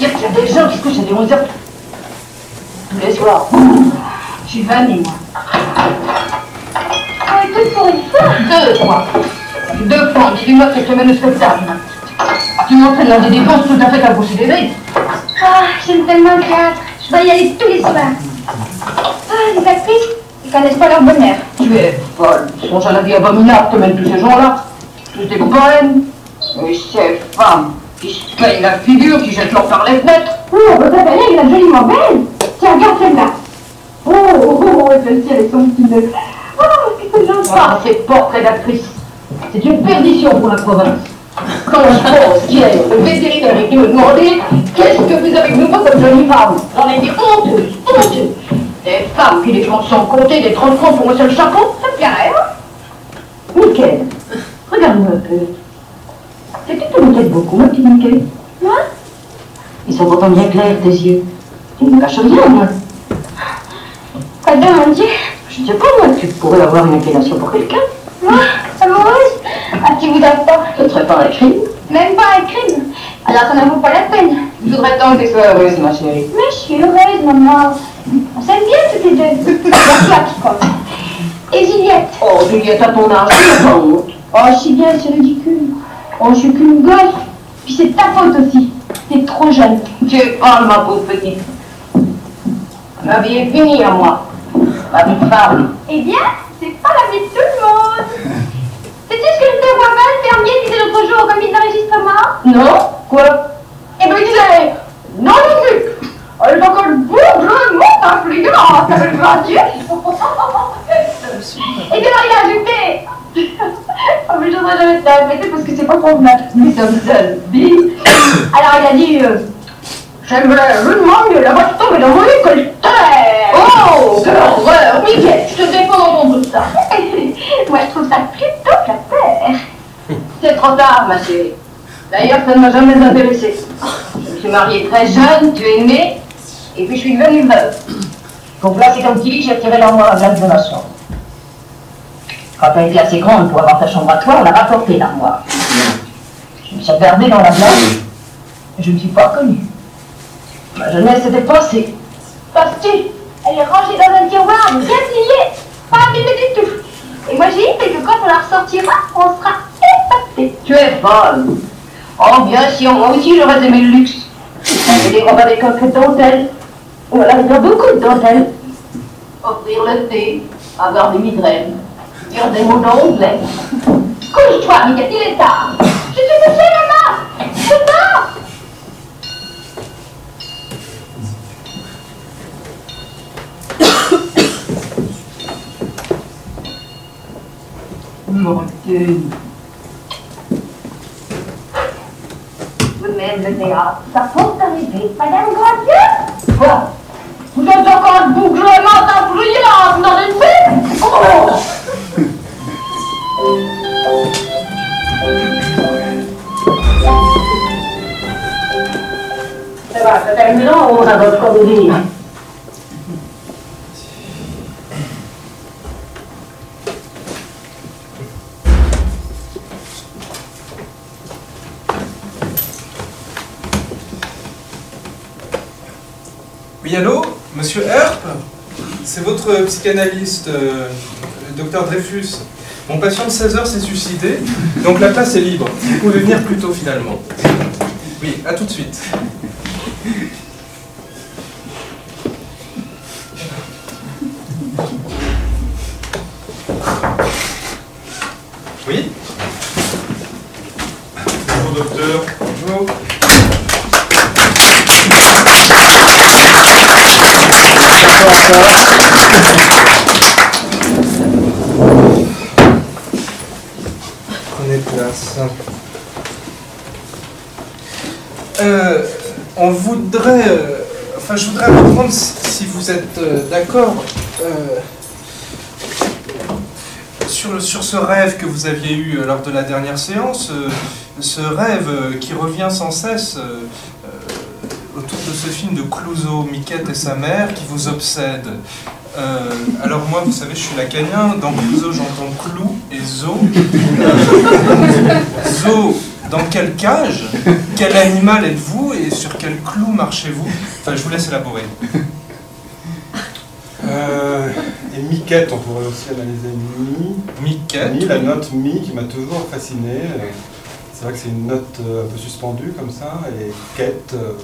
dire qu'il y a des gens qui se couchent à des 11 heures tous les soirs. Je suis vanille, moi. Ah, écoute, pour une fois. Deux fois. Deux fois, dis-moi que je mène au spectacle. Tu m'entraînes dans des dépenses tout à fait à boucher des. Ah, j'aime tellement le théâtre. Je dois y aller tous les soirs. Ah, les actrices, ils connaissent pas leur bonheur. Tu es folle. Songe à la vie abominable que mènent tous ces gens-là. Tous des poèmes. Et ces femmes qui se peignent la figure, qui jettent l'or par les fenêtres. Oh, votre il est joliment belle. Tiens, regarde celle-là. Oh, oh, oh, celle-ci avec son petit nœud. Oh, qu'est-ce que j'en Ah, ces portraits d'actrices. C'est une perdition pour la province. Quand je pense qu'hier, le vétérinaire est venu me demander qu'est-ce que vous avez de nouveau comme jolie femme? J'en ai dit honteuse, honteuse. Des femmes qui dépensent sans compter des 30 francs pour un seul chapeau, ça me plairait, hein Nickel, regarde-moi un peu. Te me beaucoup, mon petit Nickel. Moi? Ils sont pourtant bien clairs, tes yeux. Tu ne me caches rien, moi. Quoi de mon Dieu Je ne sais pas, moi, tu pourrais avoir une inclination pour quelqu'un. Moi? Amoureuse Ah, tu voudrais pas? Ce ne serait pas un crime. Même pas un crime. Alors ça n'en vaut pas la peine. Je voudrais tant que tu sois heureuse, ma chérie. Mais je suis heureuse, maman. On s'aime bien toutes les deux. Toi qui compte. Et Juliette? Oh, Juliette, à ton âge, tu pas honte. Oh, je suis bien, c'est ridicule. Oh, je suis qu'une gosse. Puis c'est ta faute aussi. T'es trop jeune. Tu es pâle, ma pauvre petite. Ma vie est finie à moi. Ma vie de femme. Eh bien, c'est pas la vie de tout le monde. Sais-tu ce que je te vois pas, le fermier disait l'autre jour au comité d'enregistrement? Non Quoi? Eh ben, il disait Non, musique Elle est encore bougrement influente avec le grand Dieu Et puis, il a ajouté Oh, mais je voudrais jamais te la répéter parce que c'est pas convenable. Nous sommes seuls. Dis. Alors, il a dit euh, J'aimerais, demande la voix tombe dans mon écoltaire Oh, quelle horreur Mickey, je te défends d'entendre ça. Moi, je trouve ça plutôt flatteur. C'est trop tard, ma chérie. D'ailleurs, ça ne m'a jamais intéressé. Je me suis mariée très jeune, tu es née, et puis je suis devenue veuve. Pour placer comme tu dis, j'ai tiré l'armoire à glace de ma chambre. Quand elle était assez grande pour avoir ta chambre à toi, on l'a rapportée l'armoire. Je me suis regardée dans la glace, et je ne me suis pas reconnue. Ma jeunesse était passée. Parce que elle est rangée dans un tiroir bien plié, pas abîmée du tout. Et moi, j'ai dit que quand on la ressortira, on sera épaté. Tu es folle. Oh, bien sûr, moi aussi j'aurais aimé le luxe. J'ai des robes avec un peu de dentelle. Ou alors beaucoup de dentelle. Offrir le thé, avoir des migraines, dire des mots d'anglais. Couche-toi, Mickey, il est tard. Je suis couchée, maman. C'est tard. Mortel. Vous-même, le théâtre, ça faut arriver. Madame Granddieu Quoi? Vous êtes encore bougrement influente dans une Oh Oui, allô Monsieur Herp? C'est votre psychanalyste, euh, le docteur Dreyfus. Mon patient de 16 heures s'est suicidé, donc la place est libre. Vous pouvez venir plus tôt finalement. Oui, à tout de suite. Oui Bonjour docteur. Bonjour. Prenez place. Euh, on voudrait... euh, enfin, je voudrais apprendre si, si vous êtes euh, d'accord euh, sur, ce rêve que vous aviez eu euh, lors de la dernière séance. ce rêve qui revient sans cesse autour de ce film de Clouseau, Miquette et sa mère, qui vous obsède. Alors moi, vous savez, je suis lacanien. Dans Clouseau, j'entends clou et zo. Zo, Dans quelle cage? Quel animal êtes-vous et sur quel clou marchez-vous? Enfin, je vous laisse élaborer. Et Miquette, on pourrait aussi analyser Mi. Miquette. Mi, la note Mi qui m'a toujours fasciné. C'est vrai que c'est une note euh, un peu suspendue comme ça, et quête, euh,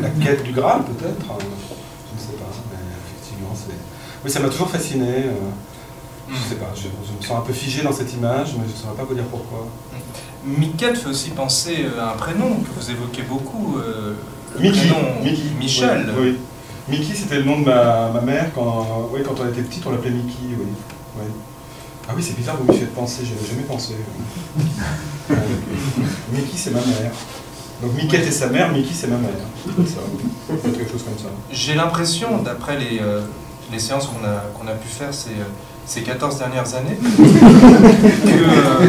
la quête du Graal peut-être, hein, je ne sais pas, mais effectivement, c'est. Oui, ça m'a toujours fasciné. euh, je ne sais pas, je, je me sens un peu figé dans cette image, mais je ne saurais pas vous dire pourquoi. Miquette fait aussi penser à un prénom que vous évoquez beaucoup. euh, le Mickey, prénom Mickey, Michel. Oui, oui. Mickey, c'était le nom de ma, ma mère quand, oui, quand on était petite, on l'appelait Mickey, oui. oui. Ah oui, c'est bizarre, vous m'y faites penser, j'y avais jamais pensé. Euh, Mickey, c'est ma mère. Donc Mickey et sa mère, Mickey, c'est ma mère. Ça. Quelque chose comme ça. J'ai l'impression, d'après les, euh, les séances qu'on a, qu'on a pu faire ces, euh, ces 14 dernières années, que, euh,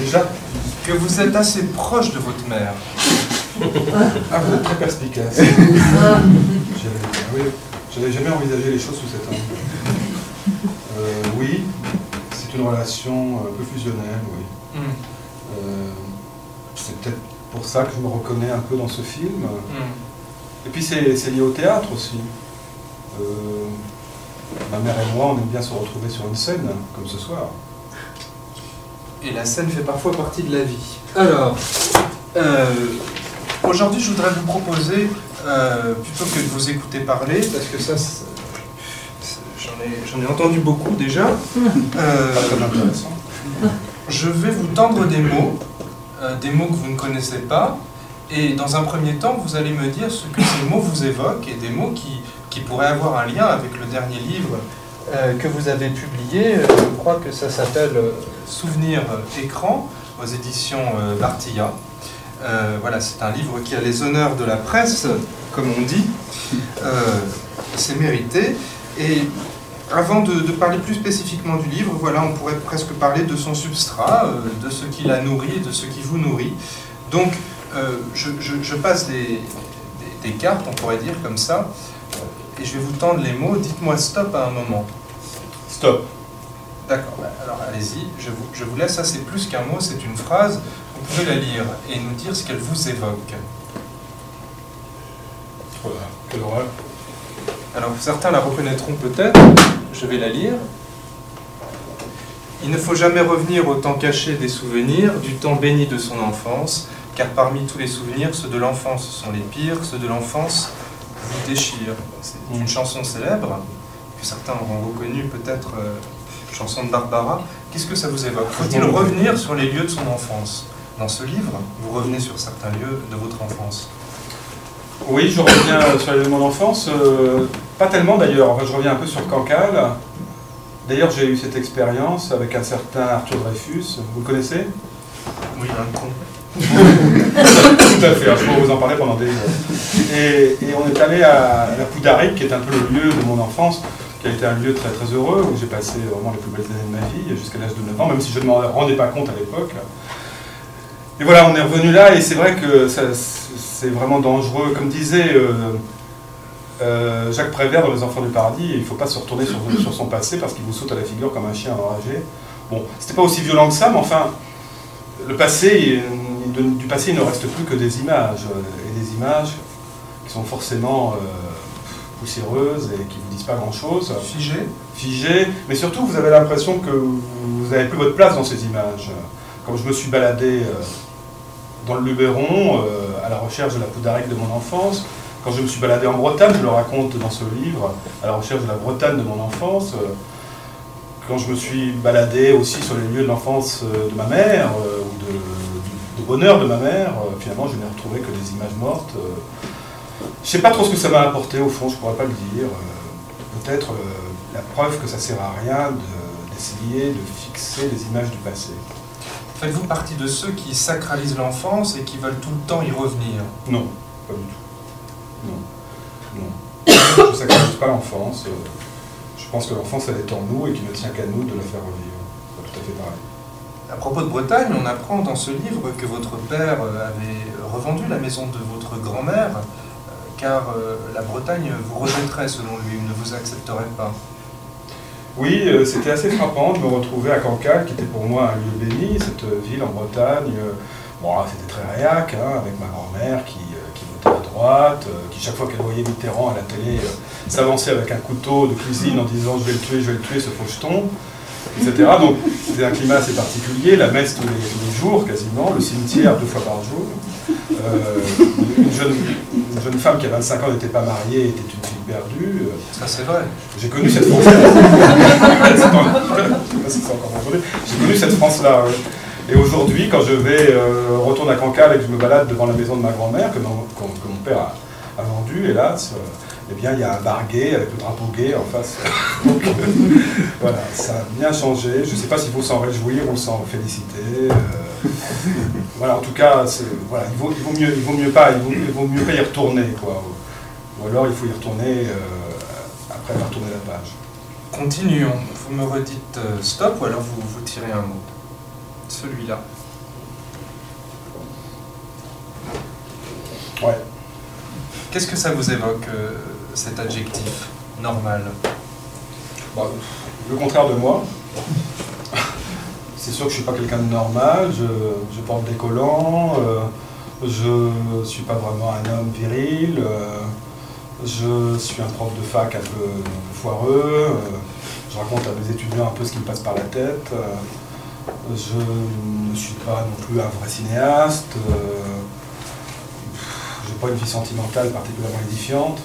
Déjà, que vous êtes assez proche de votre mère. ah, vous êtes très perspicace. Oui, j'avais jamais envisagé les choses sous cet angle. Euh, oui, c'est une relation un peu fusionnelle, oui. Hmm, Euh, c'est peut-être pour ça que je me reconnais un peu dans ce film. hmm. Et puis c'est c'est lié au théâtre aussi. Euh, ma mère et moi, on aime bien se retrouver sur une scène, comme ce soir. Et la scène fait parfois partie de la vie. Alors, euh, aujourd'hui, je voudrais vous proposer, euh, plutôt que de vous écouter parler, parce que ça, j'en ai, entendu beaucoup déjà, euh, je vais vous tendre des mots, euh, des mots que vous ne connaissez pas, et dans un premier temps, vous allez me dire ce que ces mots vous évoquent, et des mots qui, qui pourraient avoir un lien avec le dernier livre que vous avez publié. Je crois que ça s'appelle Souvenirs euh, écran aux éditions Bartilla. Euh, voilà, c'est un livre qui a les honneurs de la presse, comme on dit. Euh, c'est mérité. Et avant de, de parler plus spécifiquement du livre, voilà, on pourrait presque parler de son substrat, euh, de ce qui la nourrit, de ce qui vous nourrit. Donc, je, je- je passe des, des- des cartes, on pourrait dire comme ça, et je vais vous tendre les mots. Dites-moi stop à un moment. Stop. D'accord, bah, alors allez-y, je vous, je vous laisse. Ça, c'est plus qu'un mot, c'est une phrase. Vous pouvez la lire et nous dire ce qu'elle vous évoque. Voilà. Quelle horreur. Alors certains la reconnaîtront peut-être, je vais la lire. Il ne faut jamais revenir au temps caché des souvenirs, du temps béni de son enfance, car parmi tous les souvenirs, ceux de l'enfance sont les pires, ceux de l'enfance vous déchirent. C'est une chanson célèbre, que certains auront reconnue peut-être, euh, chanson de Barbara. Qu'est-ce que ça vous évoque? Faut-il revenir sur les lieux de son enfance? Dans ce livre, vous revenez sur certains lieux de votre enfance. Oui, je reviens sur les de mon enfance. euh, pas tellement d'ailleurs. Enfin, je reviens un peu sur Cancale. D'ailleurs, j'ai eu cette expérience avec un certain Arthur Dreyfus. Vous le connaissez? Oui, un con. Tout à fait, je pourrais vous en parler pendant des heures. Et, et on est allé à la Poudarique, qui est un peu le lieu de mon enfance, qui a été un lieu très très heureux, où j'ai passé vraiment les plus belles années de ma vie, jusqu'à l'âge de 9 ans, même si je ne m'en rendais pas compte à l'époque. Et voilà, on est revenu là, et c'est vrai que c'est vraiment dangereux. Comme disait euh, euh, Jacques Prévert dans Les Enfants du Paradis, il ne faut pas se retourner sur, sur son passé parce qu'il vous saute à la figure comme un chien enragé. Bon, c'était pas aussi violent que ça, mais enfin, le passé, il- de- du passé, il ne reste plus que des images, euh, et des images qui sont forcément euh, poussiéreuses et qui ne vous disent pas grand-chose, Figé figées, mais surtout vous avez l'impression que vous n'avez plus votre place dans ces images. Quand je me suis baladé euh, dans le Luberon, euh, à la recherche de la poudarique de mon enfance, quand je me suis baladé en Bretagne, je le raconte dans ce livre, à la recherche de la Bretagne de mon enfance, euh, quand je me suis baladé aussi sur les lieux de l'enfance euh, de ma mère, ou de, bonheur de ma mère, finalement je n'ai retrouvé que des images mortes. Je sais pas trop ce que ça m'a apporté au fond, je pourrais pas le dire. Peut-être la preuve que ça sert à rien de- d'essayer de, fixer les images du passé. Faites-vous partie de ceux qui sacralisent l'enfance et qui veulent tout le temps y revenir? Non, pas du tout. Non. Non. Je ne sacralise pas l'enfance. euh, Je pense que l'enfance, elle est en nous et qu'il ne tient qu'à nous de la faire revivre. C'est tout à fait pareil. À propos de Bretagne, on apprend dans ce livre que votre père euh, avait revendu la maison de votre grand-mère, euh, car la Bretagne vous rejetterait selon lui, ne vous accepterait pas. Oui, euh, c'était assez frappant de me retrouver à Cancale, qui était pour moi un lieu béni, cette ville en Bretagne. Euh, Bon, c'était très réac, hein, avec ma grand-mère qui, euh, qui votait à droite, euh, qui chaque fois qu'elle voyait Mitterrand à la télé euh, s'avançait avec un couteau de cuisine en disant je vais le tuer, je vais le tuer, ce faucheton, etc. Donc c'était un climat assez particulier, la messe tous les, jours quasiment, le cimetière deux fois par jour. Euh, une, jeune, une jeune femme qui a 25 ans n'était pas mariée, était une perdue. Euh, Ça, c'est vrai. j'ai connu cette France-là. J'ai connu cette France-là. Et aujourd'hui, quand je vais euh, retourne à Cancale et que je me balade devant la maison de ma grand-mère, que, mon- que- que mon père a, a vendue, hélas, euh, eh bien, il y a un bar gay avec le drapeau gay en face. Donc, euh, voilà, ça a bien changé. Je ne sais pas s'il faut s'en réjouir ou s'en féliciter. voilà, en tout cas, voilà, il, vaut, il, vaut mieux, il vaut mieux pas, il vaut, il vaut mieux pas y retourner, quoi. Ou alors, il faut y retourner euh, après avoir tourné la page. Continuons. Vous me redites euh, stop ou alors vous, vous tirez un mot? Celui-là. Ouais. Qu'est-ce que ça vous évoque, euh, cet adjectif normal? Bah, le contraire de moi. C'est sûr que je suis pas quelqu'un de normal, je, je porte des collants, euh, je suis pas vraiment un homme viril, euh, je suis un prof de fac un peu foireux, euh, je raconte à mes étudiants un peu ce qui me passe par la tête, euh, je ne suis pas non plus un vrai cinéaste, euh, j'ai pas une vie sentimentale particulièrement édifiante.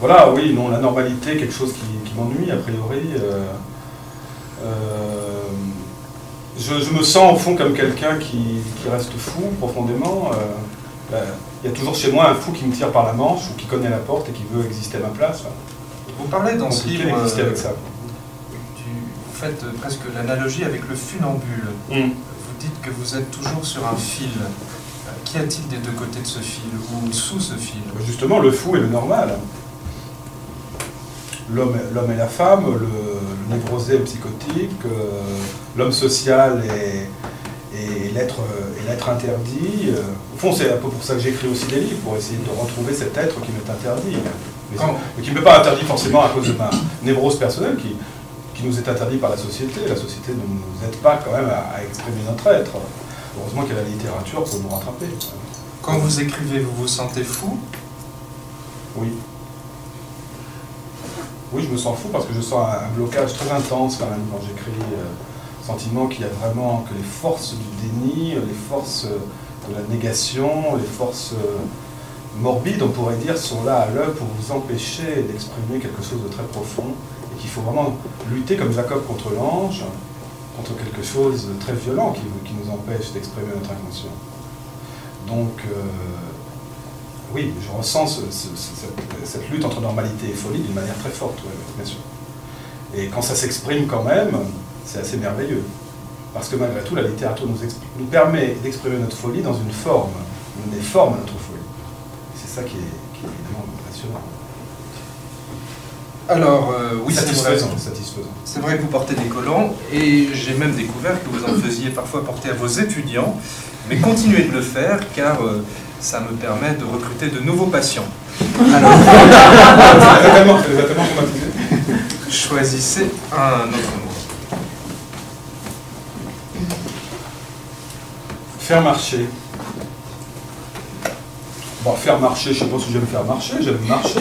Voilà, oui, non, la normalité, quelque chose qui, m'ennuie, a priori. je, je me sens au fond comme quelqu'un qui, reste fou profondément. Euh, Il y a toujours chez moi un fou qui me tire par la manche ou qui connaît la porte et qui veut exister à ma place. Vous parlez dans ce livre. d'exister euh, avec ça. vous faites euh, presque l'analogie avec le funambule. Hum. Vous dites que vous êtes toujours sur un fil. Euh, Qu'y a-t-il des deux côtés de ce fil ou sous ce fil? Justement, le fou et le normal. L'homme l'homme et la femme, le, le névrosé et le psychotique, euh, l'homme social et, et l'être et l'être interdit. euh. au fond, c'est un peu pour ça que j'écris aussi des livres, pour essayer de retrouver cet être qui m'est interdit. Mais, Quand- mais qui ne m'est pas interdit forcément à cause de ma névrose personnelle, qui, qui nous est interdit par la société. La société ne nous aide pas quand même à, à exprimer notre être. Heureusement qu'il y a la littérature pour nous rattraper. Quand vous écrivez, vous vous sentez fou? Oui. Oui, je me sens fou parce que je sens un un blocage très intense quand même quand j'écris. euh, sentiment qu'il y a vraiment que les forces du déni, les forces de la négation, les forces morbides, on pourrait dire, sont là à l'œuvre pour vous empêcher d'exprimer quelque chose de très profond et qu'il faut vraiment lutter comme Jacob contre l'ange, contre quelque chose de très violent qui, nous empêche d'exprimer notre inconscient. Donc, euh, oui, je ressens ce- ce- ce- cette, lutte entre normalité et folie d'une manière très forte, ouais, bien sûr. Et quand ça s'exprime quand même, c'est assez merveilleux. Parce que malgré tout, la littérature nous, permet d'exprimer notre folie dans une forme, donner des formes à notre folie. C'est ça qui est, qui est évidemment impressionnant. Alors, euh, oui, c'est vrai. satisfaisant. C'est vrai que vous portez des collants et j'ai même découvert que vous en faisiez parfois porter à vos étudiants. Mais continuez de le faire car euh, ça me permet de recruter de nouveaux patients. Alors, choisissez un autre mot. Faire marcher. Bon, faire marcher, je sais pas si j'aime faire marcher, j'aime marcher.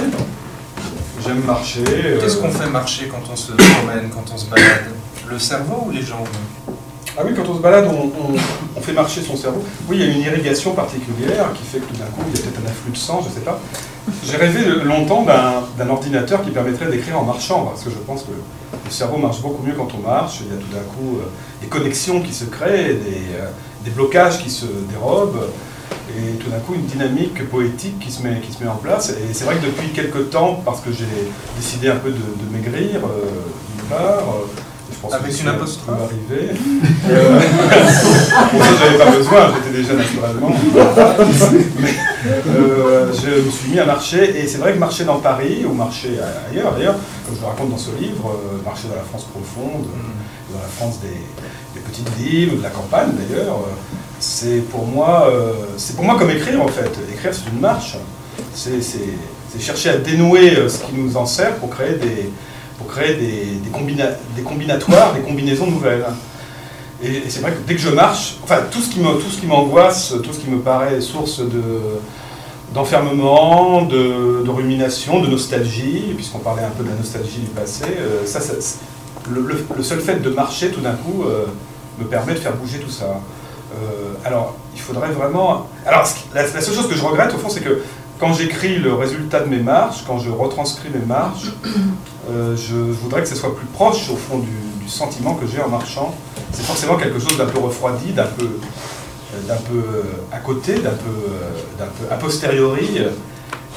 J'aime marcher. euh, Qu'est-ce qu'on fait marcher quand on se promène, quand on se balade? Le cerveau ou les jambes? Ah oui, quand on se balade, on, on- on fait marcher son cerveau. Oui, il y a une irrigation particulière qui fait que tout d'un coup, il y a peut-être un afflux de sang, je ne sais pas. J'ai rêvé longtemps d'un d'un ordinateur qui permettrait d'écrire en marchant, parce que je pense que le cerveau marche beaucoup mieux quand on marche. Il y a tout d'un coup euh, des connexions qui se créent, des, euh, des blocages qui se dérobent, et tout d'un coup une dynamique poétique qui se met, qui se met en place. Et c'est vrai que depuis quelques temps, parce que j'ai décidé un peu de, de maigrir, euh, d'une part, euh, je pense Avec que une ça apostrophe peut arriver. Euh, Pour ça, j'avais pas besoin, j'étais déjà naturellement. Mais, je me suis mis à marcher, et c'est vrai que marcher dans Paris, ou marcher ailleurs d'ailleurs, comme je le raconte dans ce livre, marcher dans la France profonde, Hmm. dans la France des, des petites villes ou de la campagne d'ailleurs, euh, c'est pour moi, euh, c'est pour moi comme écrire en fait. Écrire c'est une marche. C'est, chercher à dénouer euh, ce qui nous en sert pour créer des, pour créer des, des, combina- des combinatoires, des combinaisons nouvelles. Et, c'est vrai que dès que je marche, enfin tout ce qui tout ce qui m'angoisse, tout ce qui me paraît source de d'enfermement, de, rumination, de nostalgie, puisqu'on parlait un peu de la nostalgie du passé, euh, ça, le, seul fait de marcher tout d'un coup euh, me permet de faire bouger tout ça. Euh, alors, il faudrait vraiment. Alors, la, seule chose que je regrette, au fond, c'est que quand j'écris le résultat de mes marches, quand je retranscris mes marches, je voudrais que ce soit plus proche, au fond, du, sentiment que j'ai en marchant. C'est forcément quelque chose d'un peu refroidi, d'un peu, euh, d'un peu euh, à côté, d'un peu, euh, d'un peu a posteriori.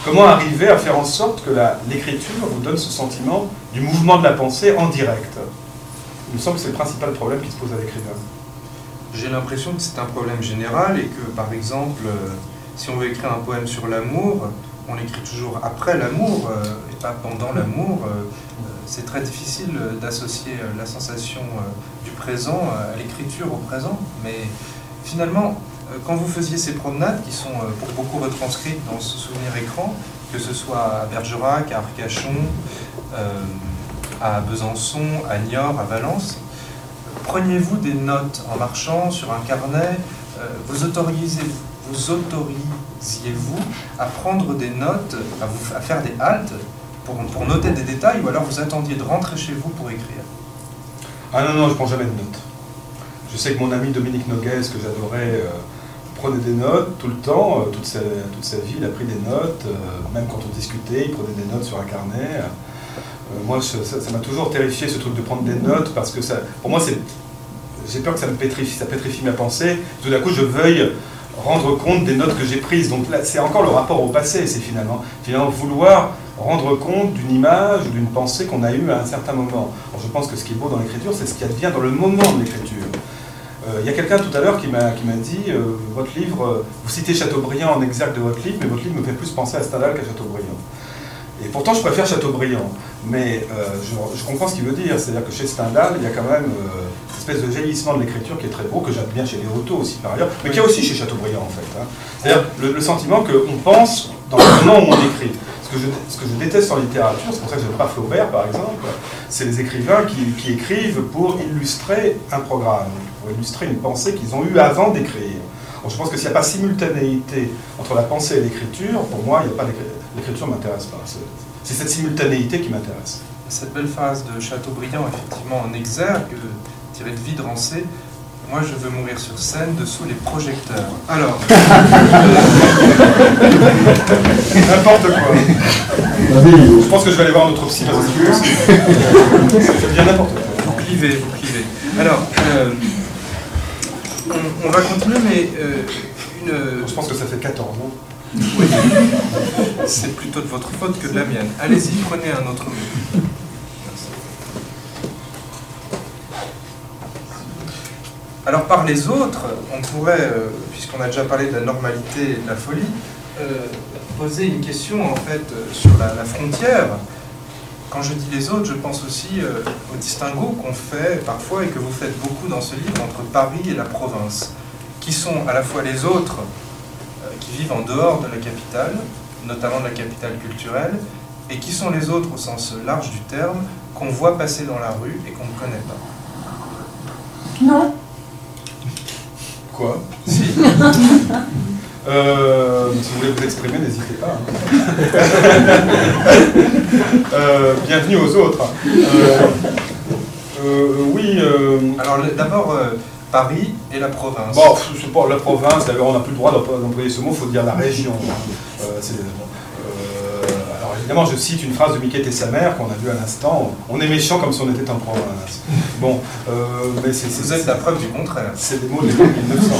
Comment arriver à faire en sorte que l'écriture vous donne ce sentiment du mouvement de la pensée en direct? Il me semble que c'est le principal problème qui se pose à l'écrivain. J'ai l'impression que c'est un problème général et que, par exemple, si on veut écrire un poème sur l'amour, on l'écrit toujours après l'amour et pas pendant l'amour c'est très difficile d'associer euh, la sensation euh, du présent euh, à l'écriture au présent. Mais finalement, quand vous faisiez ces promenades, qui sont pour beaucoup retranscrites dans ce souvenir écran, que ce soit à Bergerac, à Arcachon, à Besançon, à Niort, à Valence, preniez-vous des notes en marchant sur un carnet Vous autorisez vous autorisiez-vous à prendre des notes, à, faire des haltes pour, noter des détails ou alors vous attendiez de rentrer chez vous pour écrire? Ah non, non, je prends jamais de notes. Je sais que mon ami Dominique Nogues, que j'adorais, euh, prenait des notes tout le temps, euh, toute, sa, toute, sa, vie, il a pris des notes, euh, même quand on discutait, il prenait des notes sur un carnet. moi, ça m'a toujours terrifié ce truc de prendre des notes parce que ça, pour moi, c'est, j'ai peur que ça me pétrifie, ça pétrifie ma pensée. Tout d'un coup, je veuille rendre compte des notes que j'ai prises. Donc là, c'est encore le rapport au passé, c'est finalement, finalement vouloir rendre compte d'une image ou d'une pensée qu'on a eue à un certain moment. je pense que ce qui est beau dans l'écriture, c'est ce qui advient dans le moment de l'écriture. Euh, il y a quelqu'un tout à l'heure qui m'a dit euh, votre livre, euh, vous citez Chateaubriand en exact de votre livre, mais votre livre me fait plus penser à Stendhal qu'à Chateaubriand. Et pourtant, je préfère Chateaubriand. Mais je, comprends ce qu'il veut dire. C'est-à-dire que chez Stendhal, il y a quand même une espèce de jaillissement de l'écriture qui est très beau, que j'aime bien chez autos aussi par ailleurs, mais qui a aussi chez Chateaubriand en fait. Hein. C'est-à-dire le, le, sentiment qu'on pense dans le moment où on écrit ce que je déteste en littérature, c'est pour ça que j'aime pas Flaubert par exemple, c'est les écrivains qui, écrivent pour illustrer un programme, pour illustrer une pensée qu'ils ont eue avant d'écrire. je pense que s'il n'y a pas simultanéité entre la pensée et l'écriture, pour moi, l'écriture ne m'intéresse pas. C'est cette simultanéité qui m'intéresse. Cette belle phrase de Chateaubriand, effectivement, en exergue, tirée de Vide Rancé, moi, je veux mourir sur scène dessous les projecteurs. Alors. N'importe quoi. Je pense que je vais aller voir notre psy parce que c'est bien n'importe quoi. Vous clivez, vous clivez. Alors, euh, on, va continuer, mais euh, une. Je pense que ça fait 14 ans. Oui. C'est plutôt de votre faute que de la mienne. Allez-y, prenez un autre mot. Alors par les autres, on pourrait, euh, puisqu'on a déjà parlé de la normalité et de la folie, euh, poser une question en fait euh, sur la, frontière. Quand je dis les autres, je pense aussi au distinguo qu'on fait parfois et que vous faites beaucoup dans ce livre entre Paris et la province, qui sont à la fois les autres qui vivent en dehors de la capitale, notamment de la capitale culturelle, et qui sont les autres au sens large du terme, qu'on voit passer dans la rue et qu'on ne connaît pas. Non, Quoi? Si. Euh, si vous voulez vous exprimer, n'hésitez pas. Euh, bienvenue aux autres. Euh, oui. Alors d'abord, Paris et la province. Bon, je sais pas, la province, d'ailleurs, on n'a plus le droit d'employer ce mot, il faut dire la région. c'est évidemment, je cite une phrase de Miquette et sa mère qu'on a vu à l'instant. On est méchant comme si on était en province. Bon, euh, mais c'est. Vous êtes la preuve du contraire. C'est des mots des 1900.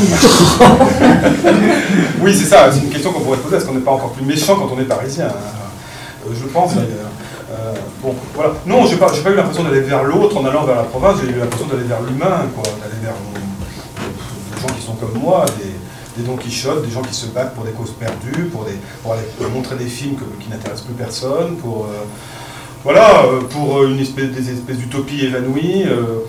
oui, c'est ça. C'est une question qu'on pourrait poser. Est-ce qu'on n'est pas encore plus méchant quand on est parisien euh, Je pense d'ailleurs. Euh, bon, voilà. Non, j'ai pas, pas eu l'impression d'aller vers l'autre en allant vers la province. J'ai eu l'impression d'aller vers l'humain, quoi, d'aller vers des gens qui sont comme moi, des, des Don Quichotte, des gens qui se battent pour des causes perdues, pour, des, pour aller montrer des films qui n'intéressent plus personne, pour, euh, voilà, euh, pour une espèce, des espèces d'utopies évanouies. Euh,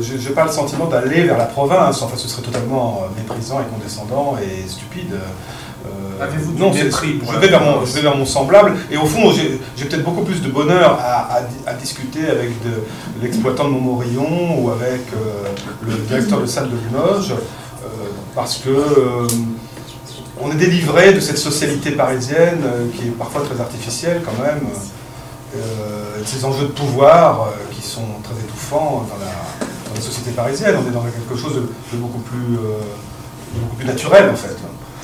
je n'ai pas le sentiment d'aller vers la province, enfin ce serait totalement méprisant et condescendant et stupide. Euh, Avez-vous du non, mépris pour je vais, vers mon, Provence je vais vers mon semblable, et au fond, j'ai peut-être beaucoup plus de bonheur à, à di- à discuter avec l'exploitant de Montmorillon ou avec euh, le directeur de salle de Limoges, euh, parce que euh, on est délivré de cette socialité parisienne euh, qui est parfois très artificielle quand même, euh, de ces enjeux de pouvoir euh, qui sont très étouffants dans la, société parisienne. On est dans quelque chose de, beaucoup, plus, euh, naturel en fait,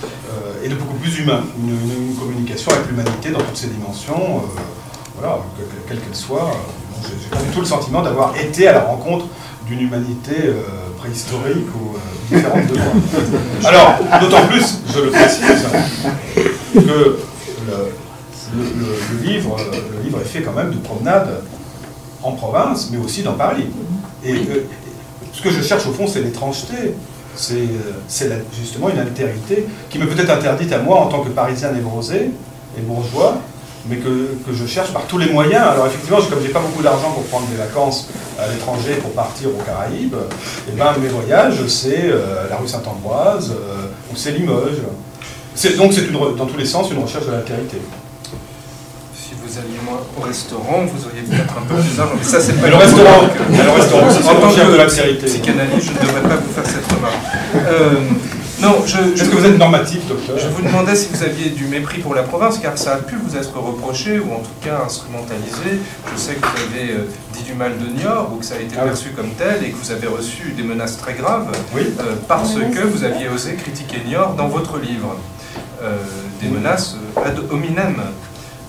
euh, et de beaucoup plus humain. Une, communication avec l'humanité dans toutes ses dimensions, euh, voilà, que- que- quelle qu'elle soit. Euh, J'ai tout le sentiment d'avoir été à la rencontre d'une humanité euh, préhistorique ou euh, différente de moi. Alors, d'autant plus, je le précise, que le, le- le- le livre, le livre est fait quand même de promenades en province, mais aussi dans Paris. Et euh, ce que je cherche au fond, c'est l'étrangeté. C'est euh, justement une altérité qui me peut être interdite à moi en tant que parisien névrosé et bourgeois, mais que, que je cherche par tous les moyens. Alors effectivement, comme j'ai pas beaucoup d'argent pour prendre des vacances à l'étranger pour partir aux Caraïbes, et ben mes voyages, c'est euh, la rue Saint-Ambroise euh, ou c'est Limoges. C'est- Donc c'est une dans tous les sens une recherche de l'altérité. Si vous alliez moins au restaurant, vous auriez peut-être un peu plus d'argent. Mais ça, c'est pas Mais le restaurant, mais le restaurant c'est En tant de que l'altérité. psychanalyste, je ne devrais pas vous faire cette remarque. Euh, non, je, Est-ce que vous êtes normatif, docteur je vous demandais si vous aviez du mépris pour la province, car ça a pu vous être reproché, ou en tout cas instrumentalisé. Je sais que vous avez euh, dit du mal de Niort, ou que ça a été Ah oui. perçu comme tel, et que vous avez reçu des menaces très graves, Oui. euh, parce que vous aviez osé critiquer Niort dans votre livre. Euh, des menaces ad hominem.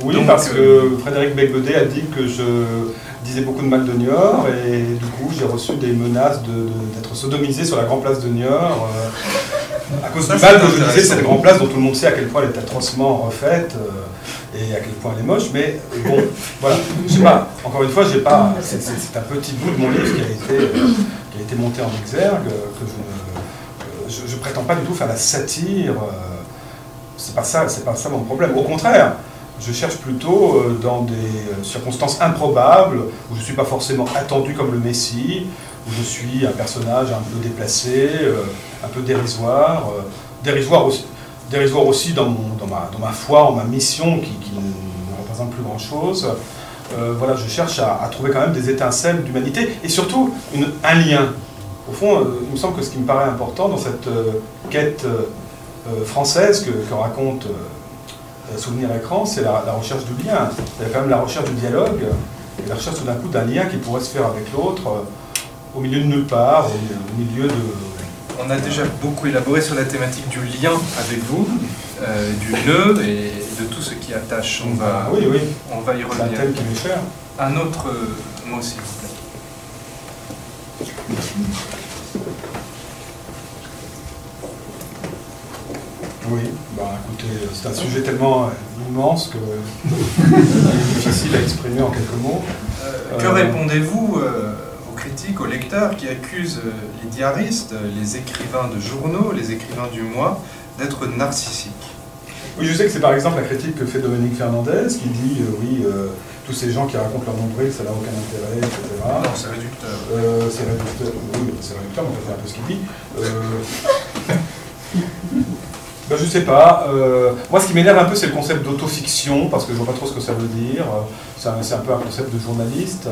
Oui, Donc, parce que Frédéric Becbaudet a dit que je disais beaucoup de mal de Niort et du coup j'ai reçu des menaces de- de- d'être sodomisé sur la grande place de Niort à cause Ça, du c'est mal que je disais intéressant. cette grande place dont tout le monde sait à quel point elle est atrocement refaite euh, et à quel point elle est moche. Mais bon, voilà, je sais pas. Encore une fois, j'ai pas. C'est c'est- c'est un petit bout de mon livre qui a été euh, qui a été monté en exergue euh, que je ne je, je prétends pas du tout faire la satire. euh, c'est pas ça, c'est pas ça mon problème. Au contraire, je cherche plutôt dans des circonstances improbables où je suis pas forcément attendu comme le Messie, où je suis un personnage un peu déplacé, euh, un peu dérisoire, euh, dérisoire aussi, dans, ma, foi, en ma mission qui, qui ne représente plus grand chose. voilà, je cherche à, trouver quand même des étincelles d'humanité et surtout un lien. Au fond, euh, il me semble que ce qui me paraît important dans cette euh, quête euh, euh, française que, raconte euh, Souvenir Écran, c'est la, recherche du lien. A quand même la recherche du dialogue et la recherche tout d'un coup d'un lien qui pourrait se faire avec l'autre euh, au milieu de nulle part, au, au milieu de. On a déjà beaucoup élaboré sur la thématique du lien avec vous, euh, du nœud et de tout ce qui attache. On va, Ah oui, oui, on va y c'est un revenir. thème qui m'est cher. Un autre euh, mot, s'il vous plaît. Oui, bah écoutez, c'est un sujet tellement euh, immense que difficile à exprimer en quelques mots. Euh, que répondez-vous critiques, aux lecteurs qui accusent euh, les diaristes, les écrivains de journaux, les écrivains du mois, d'être narcissiques Oui, je sais que c'est par exemple la critique que fait Dominique Fernandez qui dit euh, oui, euh, tous ces gens qui racontent leur nombril, ça n'a aucun intérêt, etc. Non, c'est réducteur. Euh, c'est réducteur, oui, c'est réducteur, mais c'est un peu ce qu'il dit. Je sais pas. euh, Moi, ce qui m'énerve un peu, c'est le concept d'autofiction, parce que je vois pas trop ce que ça veut dire. C'est un, peu un concept de journaliste.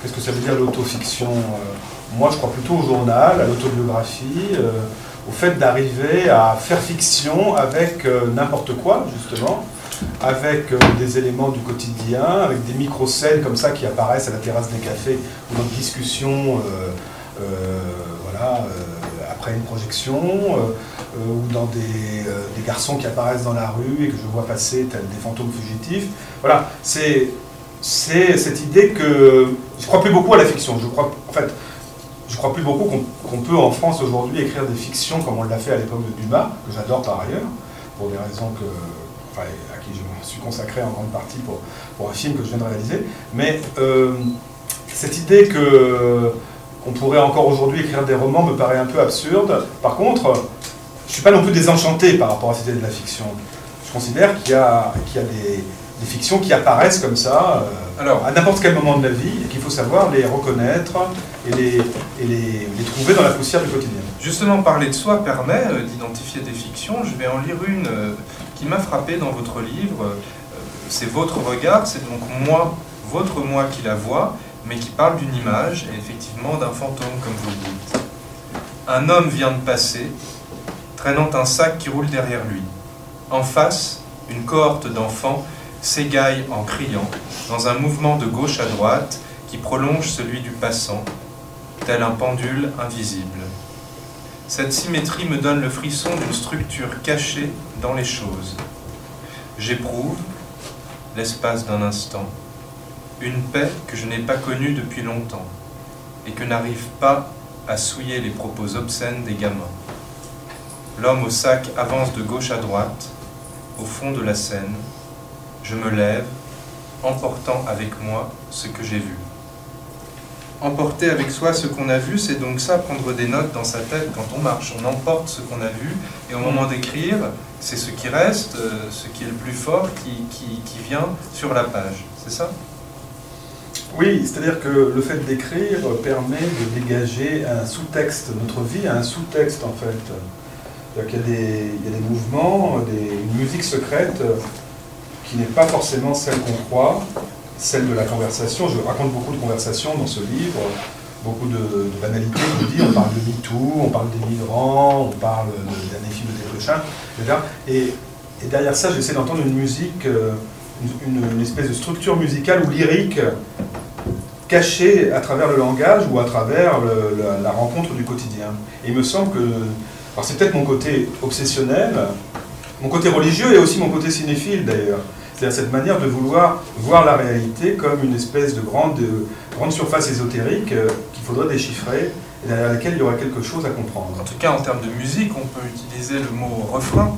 Qu'est-ce que ça veut dire l'autofiction Euh, Moi, je crois plutôt au journal, à l'autobiographie, euh, au fait d'arriver à faire fiction avec n'importe quoi, justement avec des éléments du quotidien, avec des micro-scènes comme ça qui apparaissent à la terrasse des cafés ou dans euh, euh, voilà, après une projection, ou dans des, euh, des garçons qui apparaissent dans la rue et que je vois passer tels des fantômes fugitifs. Voilà, c'est cette idée que je crois plus beaucoup à la fiction. Je crois, en fait, je crois plus beaucoup qu'on peut en France aujourd'hui écrire des fictions comme on l'a fait à l'époque de Dumas, que j'adore par ailleurs, pour des raisons à qui je me suis consacré en grande partie pour, un film que je viens de réaliser. Mais euh, cette idée que qu'on pourrait encore aujourd'hui écrire des romans me paraît un peu absurde. Par contre, suis pas non plus désenchanté par rapport à cette idée de la fiction. Je considère qu'il y a, qu'il y a des, des fictions qui apparaissent comme ça euh, Alors, à n'importe quel moment de la vie et qu'il faut savoir les reconnaître et les, et les, les trouver dans la poussière du quotidien. Justement, parler de soi permet euh, d'identifier des fictions. Je vais en lire une euh, qui m'a frappé dans votre livre. C'est votre regard, c'est donc moi, votre moi qui la voit, mais qui parle d'une image et effectivement d'un fantôme, comme vous le dites. Un homme vient de passer, traînant un sac qui roule derrière lui. En face, une cohorte d'enfants s'égaille en criant, dans un mouvement de gauche à droite qui prolonge celui du passant, tel un pendule invisible. Cette symétrie me donne le frisson d'une structure cachée dans les choses. J'éprouve, l'espace d'un instant, une paix que je n'ai pas connue depuis longtemps et que n'arrive pas à souiller les propos obscènes des gamins. L'homme au sac avance de gauche à droite, au fond de la scène. Je me lève, emportant avec moi ce que j'ai vu. Emporter avec soi ce qu'on a vu, c'est donc ça, prendre des notes dans sa tête quand on marche. On emporte ce qu'on a vu, et au moment d'écrire, c'est ce qui reste, euh, ce qui est le plus fort, qui, qui, qui vient sur la page. C'est ça? Oui, c'est-à-dire que le fait d'écrire permet de dégager un sous-texte. Notre vie a un sous-texte, en fait. Il y, a des, mouvements, des, une musique secrète qui n'est pas forcément celle qu'on croit, celle de la conversation. Je raconte beaucoup de conversations dans ce livre, beaucoup de, de banalités. On parle de MeToo, on parle des migrants, on parle de- d'un films de Téléchin, etc. Et, derrière ça, j'essaie d'entendre une musique, euh, une, espèce de structure musicale ou lyrique cachée à travers le langage ou à travers la, la rencontre du quotidien. Et il me semble que, alors c'est peut-être mon côté obsessionnel, mon côté religieux et aussi mon côté cinéphile d'ailleurs. C'est-à-dire cette manière de vouloir voir la réalité comme une espèce de grande, de grande surface ésotérique euh, qu'il faudrait déchiffrer et derrière laquelle il y aurait quelque chose à comprendre. En tout cas, en termes de musique, on peut utiliser le mot refrain.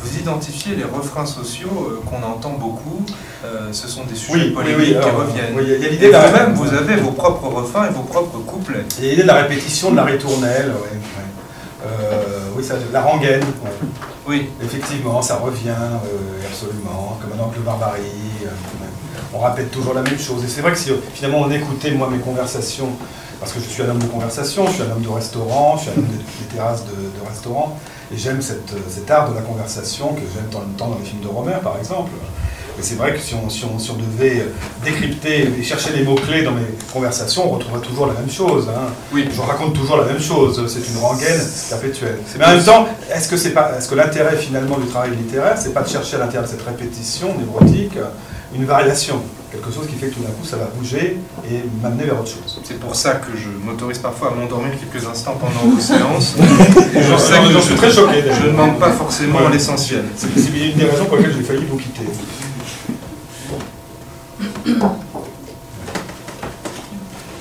Vous identifiez les refrains sociaux euh, qu'on entend beaucoup. Euh, ce sont des sujets polémiques qui reviennent. oui, il y a- il y a l'idée vous-même, vous avez vos propres refrains et vos propres couplets. Et l'idée de la répétition, de la ritournelle, ouais, ouais. Euh, oui, ça, la rengaine, ouais. Oui, effectivement, ça revient euh, absolument, comme un oncle Barbarie. euh, on répète toujours la même chose. Et c'est vrai que si euh, finalement on écoutait, moi, mes conversations, parce que je suis un homme de conversation, je suis un homme de restaurant, je suis un homme des, des terrasses de, de restaurant, et j'aime cet art de la conversation que j'aime tant, tant dans les films de Romer, par exemple. Et c'est vrai que si on, si, on, si on devait euh, décrypter et chercher les mots-clés dans mes conversations, on retrouverait toujours la même chose. hein. oui. Je raconte toujours la même chose, c'est une rengaine perpétuelle. Mais en même temps, est-ce que, c'est pas, est-ce que l'intérêt finalement du travail littéraire, c'est pas de chercher à l'intérieur de cette répétition névrotique une variation, quelque chose qui fait que tout d'un coup ça va bouger et m'amener vers autre chose? C'est pour ça que je m'autorise parfois à m'endormir quelques instants pendant vos séances. Et je sais que je, suis très choqué, je ne manque pas forcément Ouais. l'essentiel. C'est c'est une des raisons pour lesquelles j'ai failli vous quitter.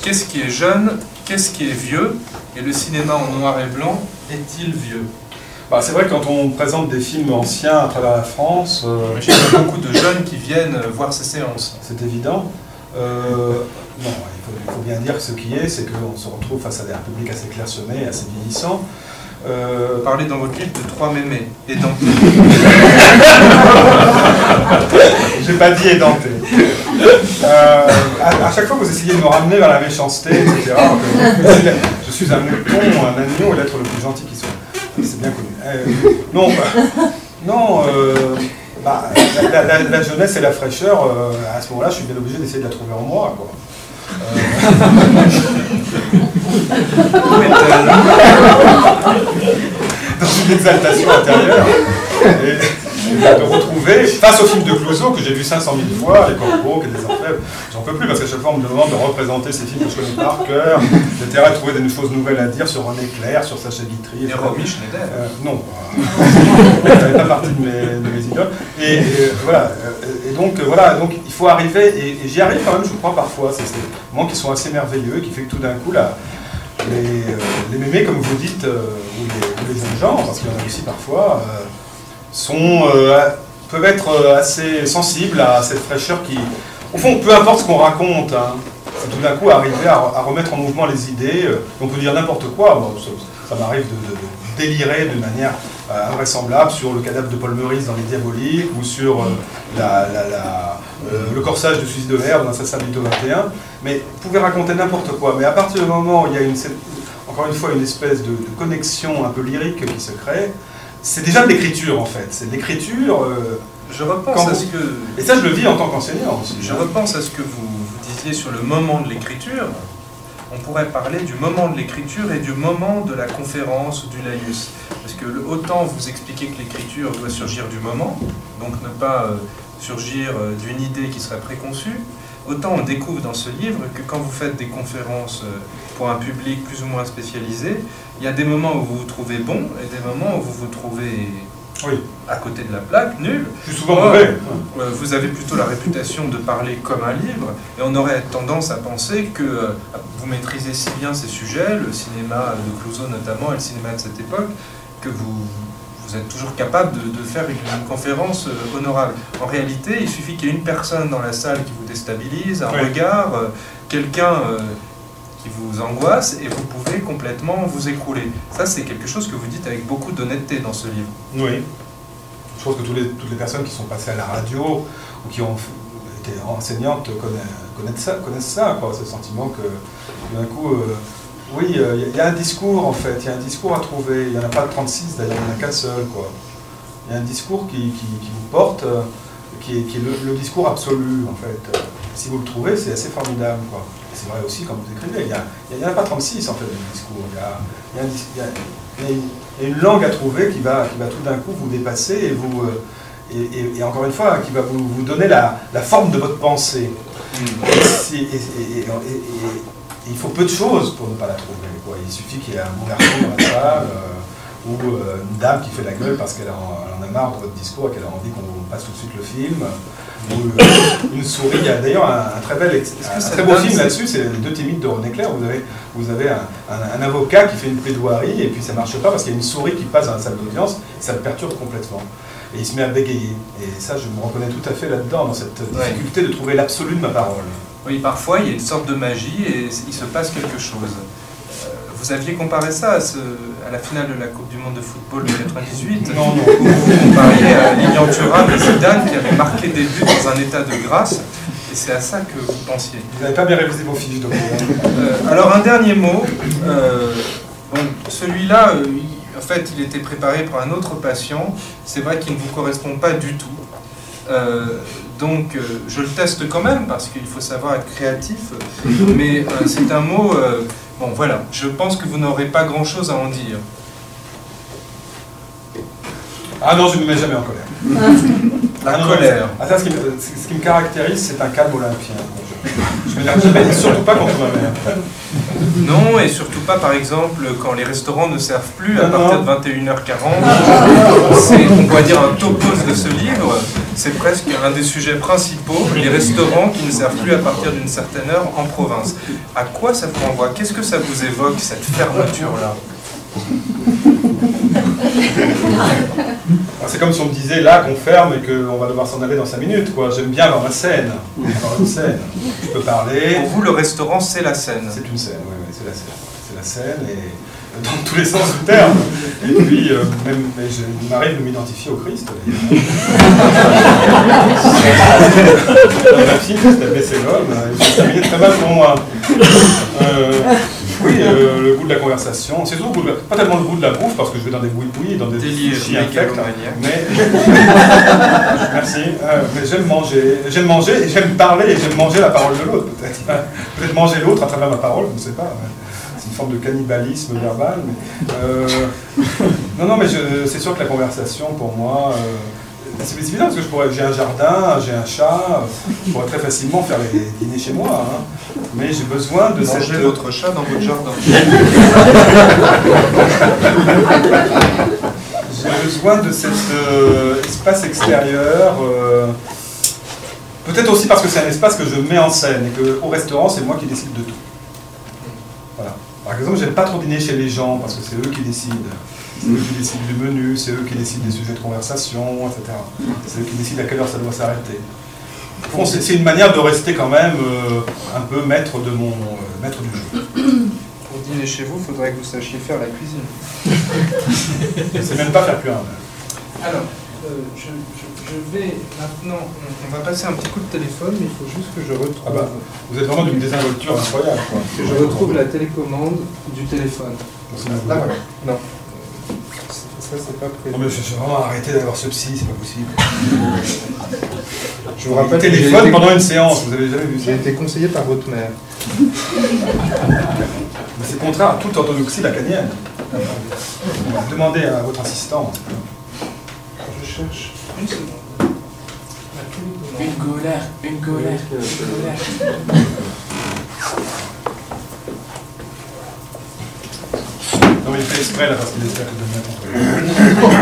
Qu'est-ce qui est jeune Qu'est-ce qui est vieux Et le cinéma en noir et blanc est-il vieux? Bah, c'est vrai que quand on présente des films anciens à travers la France, euh, J'ai beaucoup de jeunes qui viennent voir ces séances. c'est évident. Euh, non, il faut, il faut bien dire que ce qui est, c'est qu'on se retrouve face à un public assez clairsemé, assez vieillissant. Euh, parlez dans votre livre de trois mémés. Dans... J'ai pas dit édenté. Euh, à, à chaque fois, vous essayez de me ramener vers la méchanceté, etc. que Je suis un mouton, un agneau et l'être le plus gentil qui soit. C'est bien connu. Euh, non, bah, non euh, bah, la, la- la jeunesse et la fraîcheur, euh, à ce moment-là, je suis bien obligé d'essayer de la trouver en moi. Quoi. Dans une exaltation intérieure. Et, de retrouver, face au film de Clouseau, que j'ai vu 500 000 fois, Les Corbeaux, et des Orfèvres, j'en peux plus parce qu'à chaque fois on me demande de représenter ces films que je connais par cœur, etc. et de trouver des choses nouvelles à dire sur René Clair, sur Sacha Guitry. Et. Romy Schneider. Euh, non, ça fait pas partie de mes, de mes idoles. Et, et, euh, voilà. Et donc, euh, voilà, donc il faut arriver, et, j'y arrive quand même, je crois, parfois. C'est des moments qui sont assez merveilleux, qui fait que tout d'un coup, là, les, euh, les mémés, comme vous dites, euh, ou, les, jeunes gens, parce qu'il y en a aussi parfois, sont, peuvent être assez sensibles à cette fraîcheur qui. Au fond, peu importe ce qu'on raconte, hein, tout d'un coup arriver à, remettre en mouvement les idées. on peut dire n'importe quoi. Ça m'arrive de, de- délirer de manière invraisemblable sur le cadavre de Paul Meurice dans Les Diaboliques ou sur euh, la- la- la- euh, le corsage de suicide de l'air dans Assassin du 21. Mais vous pouvez raconter n'importe quoi. Mais à partir du moment où il y a une, encore une fois une espèce de, de connexion un peu lyrique qui se crée. C'est déjà de l'écriture en fait. C'est de l'écriture. euh, Je repense Quand à vous- ce que et ça, je le vis en tant qu'enseignant aussi. je repense à ce que vous, vous disiez sur le moment de l'écriture. On pourrait parler du moment de l'écriture et du moment de la conférence ou du laïus. Parce que autant vous expliquez que l'écriture doit surgir du moment, donc ne pas euh, surgir euh, d'une idée qui serait préconçue, autant on découvre dans ce livre que quand vous faites des conférences euh, pour un public plus ou moins spécialisé, il y a des moments où vous vous trouvez bon et des moments où vous vous trouvez Oui. à côté de la plaque, nul. Plus souvent Oh. mauvais. Euh, Vous avez plutôt la réputation de parler comme un livre, et on aurait tendance à penser que euh, vous maîtrisez si bien ces sujets, le cinéma de Clouseau notamment, et le cinéma de cette époque, que vous, vous êtes toujours capable de, de faire une, une conférence euh, honorable. En réalité, il suffit qu'il y ait une personne dans la salle qui vous déstabilise, un Oui. regard, quelqu'un qui vous angoisse, et vous pouvez complètement vous écrouler. Ça, c'est quelque chose que vous dites avec beaucoup d'honnêteté dans ce livre. Oui. Je pense que toutes les personnes qui sont passées à la radio ou qui ont été enseignantes connaissent, ça, connaissent ça quoi, ce sentiment que d'un coup, euh, oui, euh, il y, a un discours en fait, il y a un discours à trouver. Il n'y en a pas 36 d'ailleurs, il n'y en a qu'un seul. Quoi. Il y a un discours qui, vous porte, euh, qui est, le, le discours absolu en fait. Euh, Si vous le trouvez, c'est assez formidable. Quoi. C'est vrai aussi quand vous écrivez, il n'y en a pas 36 en fait de discours. Il y a, il y a un dis- il y a- il y a une, langue à trouver qui va, qui va tout d'un coup vous dépasser et vous. euh, et, et- et encore une fois, qui va vous, vous donner la, la forme de votre pensée. Et, si- et- il faut peu de choses pour ne pas la trouver. quoi. Il suffit qu'il y ait un bon garçon dans la salle, euh, ou euh, une dame qui fait la gueule parce qu'elle en, a marre de votre discours et qu'elle a envie qu'on passe tout de suite le film, une souris. Il y a d'ailleurs un, un très bel, un très beau film là-dessus, c'est Les deux timides de René Clair. Vous avez, vous avez un, avocat qui fait une plaidoirie et puis ça marche pas parce qu'il y a une souris qui passe dans la salle d'audience, ça le perturbe complètement. Et il se met à bégayer. Et ça, je me reconnais tout à fait là-dedans, dans cette Ouais. difficulté de trouver l'absolu de ma parole. Oui, parfois il y a une sorte de magie et il se passe quelque chose. Euh, Vous aviez comparé ça à, ce- à la finale de la Coupe du Monde de football de 98 Non, non. vous compariez à Lilian Thuram et Zidane qui avaient marqué des buts dans un état de grâce. Et c'est à ça que vous pensiez. Vous n'avez pas bien révisé vos fiches donc. Euh, alors un dernier mot. Euh, bon, celui-là, euh, il- en fait, il était préparé pour un autre patient. C'est vrai qu'il ne vous correspond pas du tout. Euh, donc euh, je le teste quand même parce qu'il faut savoir être créatif. Mais euh, c'est un mot. Bon voilà, je pense que vous n'aurez pas grand-chose à en dire. Ah non, je ne me mets jamais en colère. La colère. Ah, ça, ce, qui me, ce- ce qui me caractérise, c'est un calme olympien. Je, surtout pas contre ma mère. Non, et surtout pas par exemple quand les restaurants ne servent plus à partir de 21h40. C'est, on pourrait dire, un topos de ce livre. C'est presque un des sujets principaux, les restaurants qui ne servent plus à partir d'une certaine heure en province. À quoi ça vous renvoie Qu'est-ce que ça vous évoque, cette fermeture-là? Ah, C'est comme si on me disait là qu'on ferme et qu'on va devoir s'en aller dans 5 minutes. quoi. J'aime bien avoir ma scène. Avoir une scène. Je peux parler. Pour vous, le restaurant, c'est la scène. C'est une scène, oui, oui, c'est la scène. C'est la scène et dans tous les sens du terme. Et puis, euh, même, mais je, il m'arrive de m'identifier au Christ. ma fille, c'était Bessénol, ça terminé très mal pour moi. Euh, oui, euh, le goût de la conversation. C'est surtout le goût de la- pas tellement le goût de la bouffe, parce que je vais dans des bouillis, dans des sushis infects. Mais merci. Euh, mais j'aime manger. J'aime manger et j'aime parler et j'aime manger la parole de l'autre peut-être. Peut-être manger l'autre à travers ma parole, je ne sais pas. C'est une forme de cannibalisme verbal. mais, euh, non, non, mais je- c'est sûr que la conversation pour moi. Euh, c'est évident parce que je pourrais- j'ai un jardin, j'ai un chat, je pourrais très facilement faire les dîners chez moi. hein. Mais j'ai besoin de Mangez cette. votre chat dans votre jardin. J'ai besoin de cet euh, espace extérieur. euh, Peut-être aussi parce que c'est un espace que je mets en scène et qu'au restaurant, c'est moi qui décide de tout. Voilà. Par exemple, j'aime pas trop dîner chez les gens parce que c'est eux qui décident. C'est eux qui décident du menu, c'est eux qui décident des sujets de conversation, etc. C'est eux qui décident à quelle heure ça doit s'arrêter. Fond, c'est une manière de rester quand même euh, un peu maître de mon euh, maître du jeu. Pour dîner chez vous, il faudrait que vous sachiez faire la cuisine. C'est même pas faire plus un. Alors, euh, je, je- je vais maintenant, on, on va passer un petit coup de téléphone, mais il faut juste que je retrouve, Ah bah, Vous êtes vraiment d'une désinvolture incroyable. Quoi. que je retrouve la télécommande du téléphone. Là, voilà. Non. Ça, c'est pas prévu. Non mais je suis vraiment arrêté d'avoir ce psy, c'est pas possible. Je vous rappelle téléphone été- pendant une séance, vous avez jamais vu ça J'ai été conseillé par votre mère. Mais c'est contraire à toute orthodoxie lacanienne. Demandez à votre assistant. Je cherche une seconde. Une colère, une colère, une colère. Non mais il fait exprès là parce qu'il espère que de mettre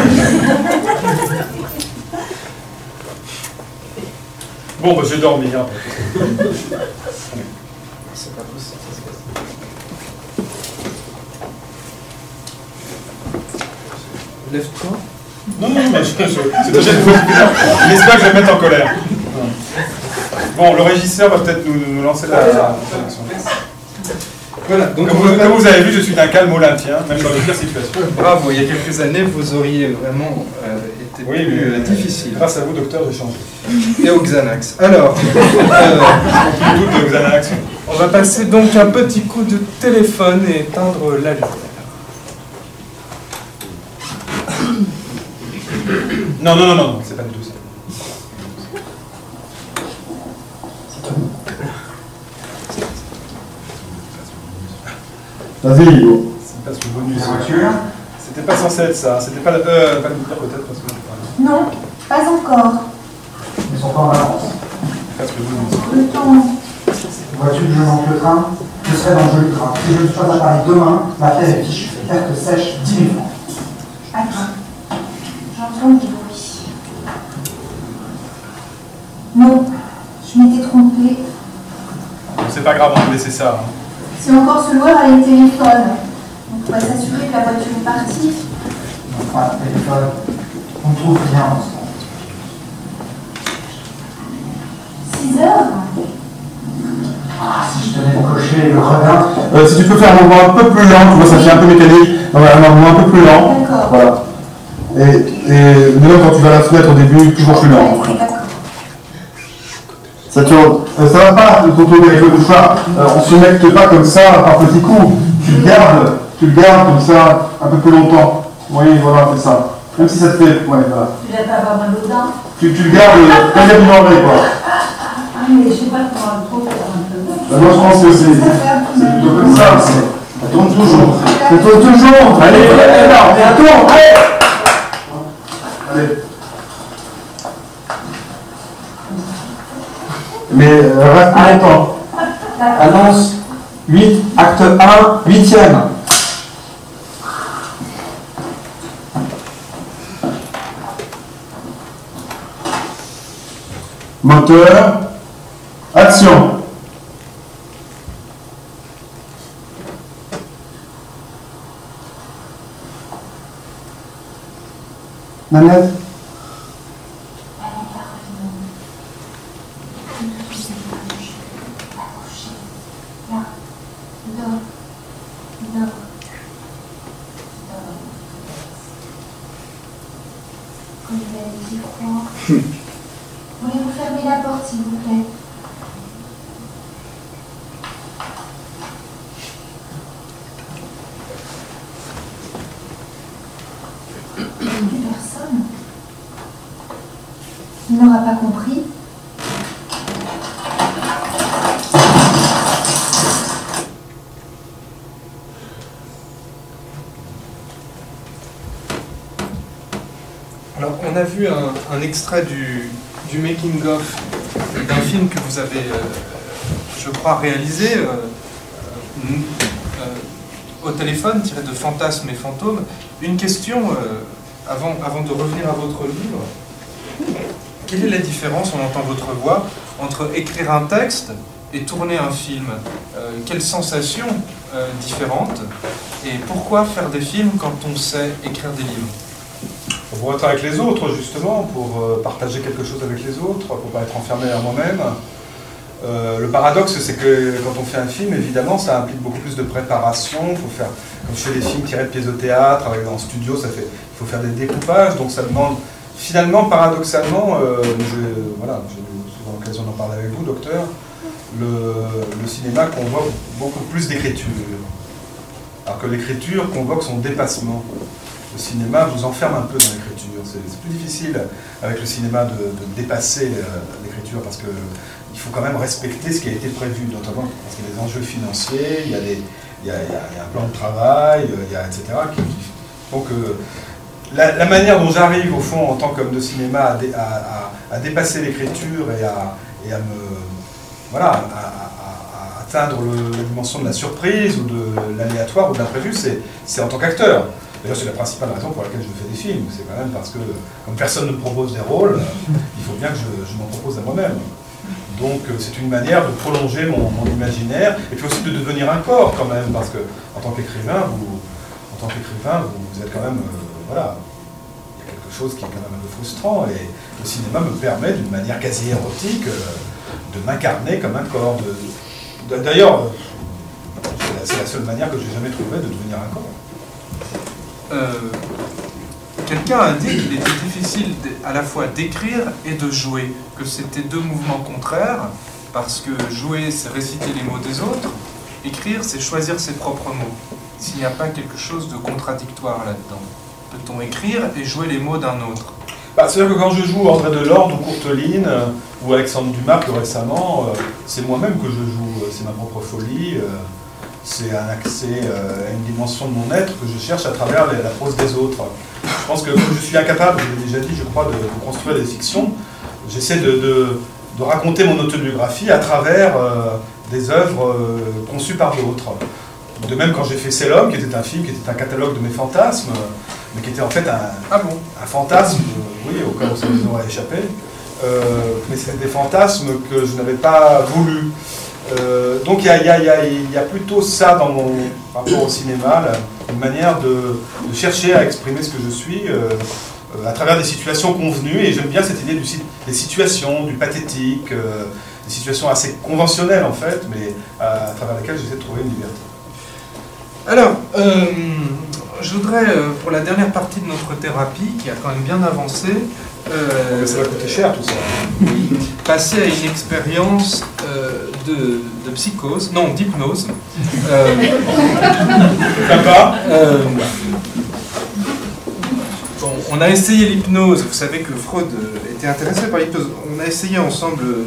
Bon, bah, je vais dormir. C'est pas possible. Lève-toi. Non, non, mais je, je, c'est déjà une Il espère que je vais me mettre en colère. Bon, le régisseur va peut-être nous, nous lancer la, la sélection. Voilà, donc Comme vous, va comme vous avez vu, je suis d'un calme olympien, même dans les pires situations. Bravo, il y a quelques années, vous auriez vraiment euh, été Oui, plus mais euh, difficile. Grâce à vous, docteur, j'ai changé. Et au Xanax. Alors, euh, Xanax. on va passer donc un petit coup de téléphone et éteindre la lumière. Non, non, non, non, non, c'est pas du tout ça. Vas-y, Hugo. C'est pas ce bonus. Voiture C'était pas censé être ça. C'était pas le. Euh, pas le bouclier peut-être parce que. Non, pas encore. Ils sont pas en vacances. Pas ce bonus. Le temps. Vois-tu que je manque le train? Je serai dans le joli train. Si je ne suis pas à Paris demain, l'affaire est fichue. Carte sèche, 10 000 francs. Attends. J'entends du bruit. Non, je m'étais trompée. C'est pas grave, on peut laisser ça. hein. Si encore ce loueur a les téléphones, on pourrait s'assurer que la voiture est partie. Téléphone. On ne trouve rien ensemble. 6 heures Ah, si je tenais mon cocher, le redin. Euh, si tu peux faire un mouvement un peu plus lent, tu vois, ça fait un peu mécanique. Voilà, un mouvement un peu plus lent. D'accord. Voilà. Et, et même quand tu vas la soumettre au début, toujours plus lent. Ça tourne. Euh, ça va pas tourner avec le mouchoir. Euh, on se mecte pas comme ça par petits coups. Tu le gardes, tu le gardes comme ça un peu plus longtemps. Oui, voilà, c'est ça. Même si ça te fait. Ouais, voilà. Tu vas pas avoir mal aux dents. Tu, tu le gardes euh, a du danger, quoi. Ah, mais je sais pas comment trop faire un peu. Bah, moi, je pense que c'est plutôt comme ça. Ça tourne toujours. Ça tourne toujours. Allez, allez, on tourne. Allez. Allez. Mais euh, arrêtant. Annonce 8, acte 1, 8ème. Moteur, action. Nanette Voulez-vous fermer la porte, s'il vous plaît Plus personne. Il n'aura pas compris. Alors, on a vu un, extrait du, making-of d'un film que vous avez, euh, je crois, réalisé euh, euh, au téléphone, tiré de Fantasmes et Fantômes. Une question, avant, avant de revenir à votre livre. Quelle est la différence, on entend votre voix, entre écrire un texte et tourner un film? Quelles sensations différentes Et pourquoi faire des films quand on sait écrire des livres? Pour être avec les autres, justement, pour euh, partager quelque chose avec les autres, pour pas être enfermé à moi-même. Euh, le paradoxe, c'est que quand on fait un film, évidemment, ça implique beaucoup plus de préparation. Faut faire, comme je fais des films tirés de pièces de théâtre, avec en studio, ça fait, il faut faire des découpages, donc ça demande finalement, paradoxalement, euh, voilà, j'ai eu l'occasion d'en parler avec vous, docteur, le, le cinéma convoque beaucoup plus d'écriture. Alors que l'écriture convoque son dépassement. Le cinéma vous enferme un peu dans l'écriture. Plus difficile avec le cinéma de, dépasser euh, l'écriture parce que il faut quand même respecter ce qui a été prévu, notamment parce qu'il y a des enjeux financiers, il y a, des, il y a- un plan de travail, euh, il y a, etc. qui, font que la, manière dont j'arrive, au fond, en tant qu'homme de cinéma, à, à- à- dépasser l'écriture et à, et me. Voilà, atteindre la dimension de la surprise ou de l'aléatoire ou de l'imprévu, c'est en tant qu'acteur. D'ailleurs, c'est la principale raison pour laquelle je fais des films. C'est quand même parce que, comme personne ne propose des rôles, il faut bien que je, m'en propose à moi-même. Donc, euh, c'est une manière de prolonger mon, imaginaire et puis aussi de devenir un corps quand même, parce que en tant qu'écrivain, vous, en tant qu'écrivain, vous, êtes quand même, euh, voilà, il y a quelque chose qui est quand même un peu frustrant et le cinéma me permet d'une manière quasi érotique euh, de m'incarner comme un corps. D'ailleurs, c'est la- c'est la seule manière que j'ai jamais trouvé de devenir un corps. Euh, Quelqu'un a dit qu'il était difficile à la fois d'écrire et de jouer, que c'était deux mouvements contraires, parce que jouer, c'est réciter les mots des autres, écrire, c'est choisir ses propres mots. S'il n'y a pas quelque chose de contradictoire là-dedans, peut-on écrire et jouer les mots d'un autre? Bah, C'est-à-dire que quand je joue André Delorde ou Courteline euh, ou Alexandre Dumas plus récemment, euh, c'est moi-même que je joue, c'est ma propre folie, c'est un accès euh, à une dimension de mon être que je cherche à travers la prose des autres. Je pense que comme je suis incapable, je l'ai déjà dit, je crois, de, de construire des fictions, j'essaie de, de- de raconter mon autobiographie à travers euh, des œuvres euh, conçues par d'autres. De même quand j'ai fait C'est l'homme, qui était un film, qui était un catalogue de mes fantasmes, mais qui était en fait un, Ah bon? un fantasme, oui, au cas où ça nous aurait échappé, euh, mais c'était des fantasmes que je n'avais pas voulu. Euh, donc il y a, plutôt ça dans mon rapport au cinéma, une manière de, chercher à exprimer ce que je suis euh, euh, à travers des situations convenues, et j'aime bien cette idée des situations, du pathétique, euh, des situations assez conventionnelles en fait, mais à, à travers lesquelles j'essaie de trouver une liberté. Alors, euh, je voudrais, euh, pour la dernière partie de notre thérapie, qui a quand même bien avancé, euh, ça va coûter cher tout ça. passer à une expérience euh, de, de psychose, non, d'hypnose. Euh, euh, bon, on a essayé l'hypnose, vous savez que Freud était intéressé par l'hypnose. On a essayé ensemble, euh,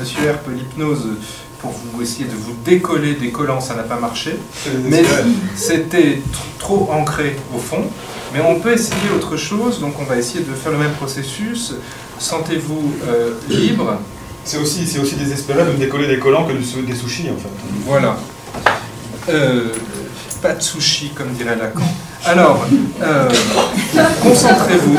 Monsieur Herp, l'hypnose pour vous essayer de vous décoller des collants, ça n'a pas marché. Mais c'était tr- trop ancré au fond. Mais on peut essayer autre chose, donc on va essayer de faire le même processus. Sentez-vous euh, libre. C'est aussi, c'est aussi désespéré de me décoller des collants que des sushis en fait. Voilà. Euh, pas de sushi, comme dirait Lacan. Alors, euh, concentrez-vous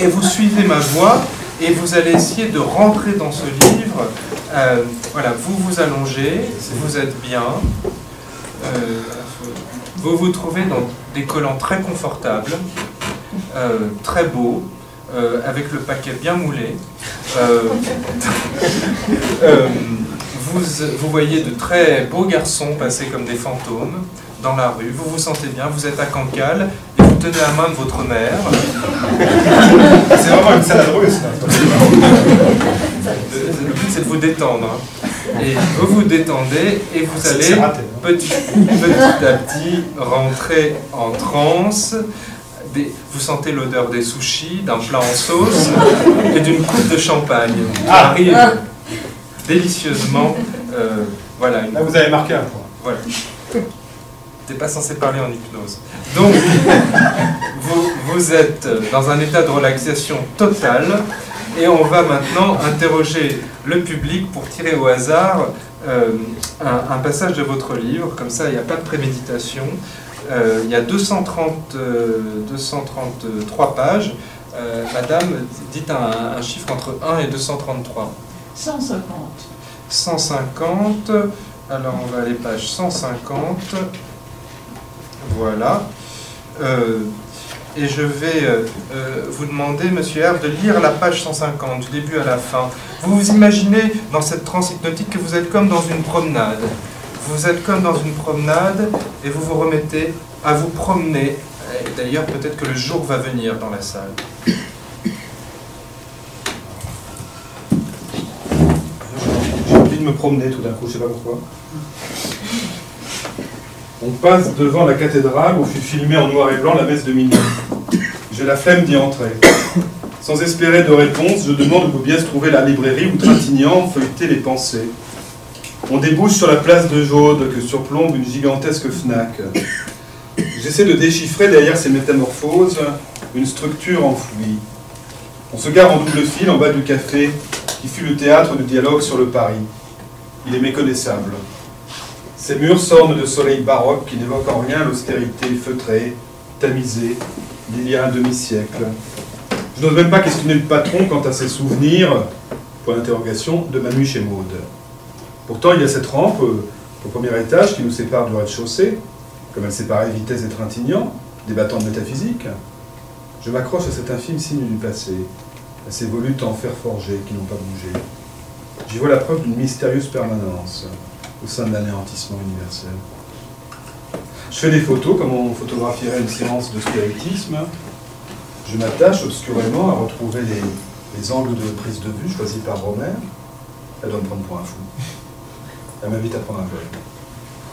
et vous suivez ma voix et vous allez essayer de rentrer dans ce livre. Euh, voilà, vous vous allongez, vous êtes bien. Euh, vous vous trouvez dans des collants très confortables, euh, très beaux, euh, avec le paquet bien moulé. Euh, vous, vous voyez de très beaux garçons passer comme des fantômes dans la rue. Vous vous sentez bien, vous êtes à Cancale et vous tenez la main de votre mère. C'est vraiment une salade russe. Le but c'est de vous détendre. hein. Et vous vous détendez et vous allez raté, hein. petit, petit à petit rentrer en transe. Des- vous sentez l'odeur des sushis, d'un plat en sauce et d'une coupe de champagne qui Ah. arrive délicieusement. euh, voilà, Là, vous avez marqué un point. Voilà. T'es pas censé parler en hypnose. Donc, vous, vous êtes dans un état de relaxation totale et on va maintenant interroger le public pour tirer au hasard euh, un, un passage de votre livre. Comme ça, il n'y a pas de préméditation. Euh, il y a 230, euh, 233 pages. Madame, dites un, un chiffre entre 1 et 233. 150. 150. Alors on va aller page 150. Voilà. Et je vais euh, euh, vous demander, monsieur Herbe, de lire la page 150, du début à la fin. Vous vous imaginez dans cette transe hypnotique que vous êtes comme dans une promenade. Vous êtes comme dans une promenade et vous vous remettez à vous promener D'ailleurs, peut-être que le jour va venir dans la salle. J'ai envie de me promener tout d'un coup, je sais pas pourquoi. On passe devant la cathédrale où fut filmée en noir et blanc la messe de minuit. J'ai la flemme d'y entrer. Sans espérer de réponse, je demande où bien se trouver la librairie où Trintignant feuilletait les pensées. On débouche sur la place de Jaude que surplombe une gigantesque Fnac. J'essaie de déchiffrer derrière ces métamorphoses une structure enfouie. On se gare en double fil en bas du café qui fut le théâtre du dialogue sur le Paris. Il est méconnaissable. Ces murs s'ornent de soleil baroque qui n'évoquent en rien l'austérité feutrée, tamisée, d'il y a un demi-siècle. Je n'ose même pas questionner le patron quant à ses souvenirs, point d'interrogation, de Manu chez Maude. Pourtant, il y a cette rampe euh, au premier étage qui nous sépare du rez-de-chaussée, comme elle séparait Vitesse et Trintignant, débattant de métaphysique. Je m'accroche à cet infime signe du passé, à ces volutes en fer forgé qui n'ont pas bougé. J'y vois la preuve d'une mystérieuse permanence au sein de l'anéantissement universel. Je fais des photos comme on photographierait une séance de spiritisme. Je m'attache obscurément à retrouver les, les angles de prise de vue choisis par Romer. Elle doit me prendre pour un fou. Elle m'invite à prendre un vol.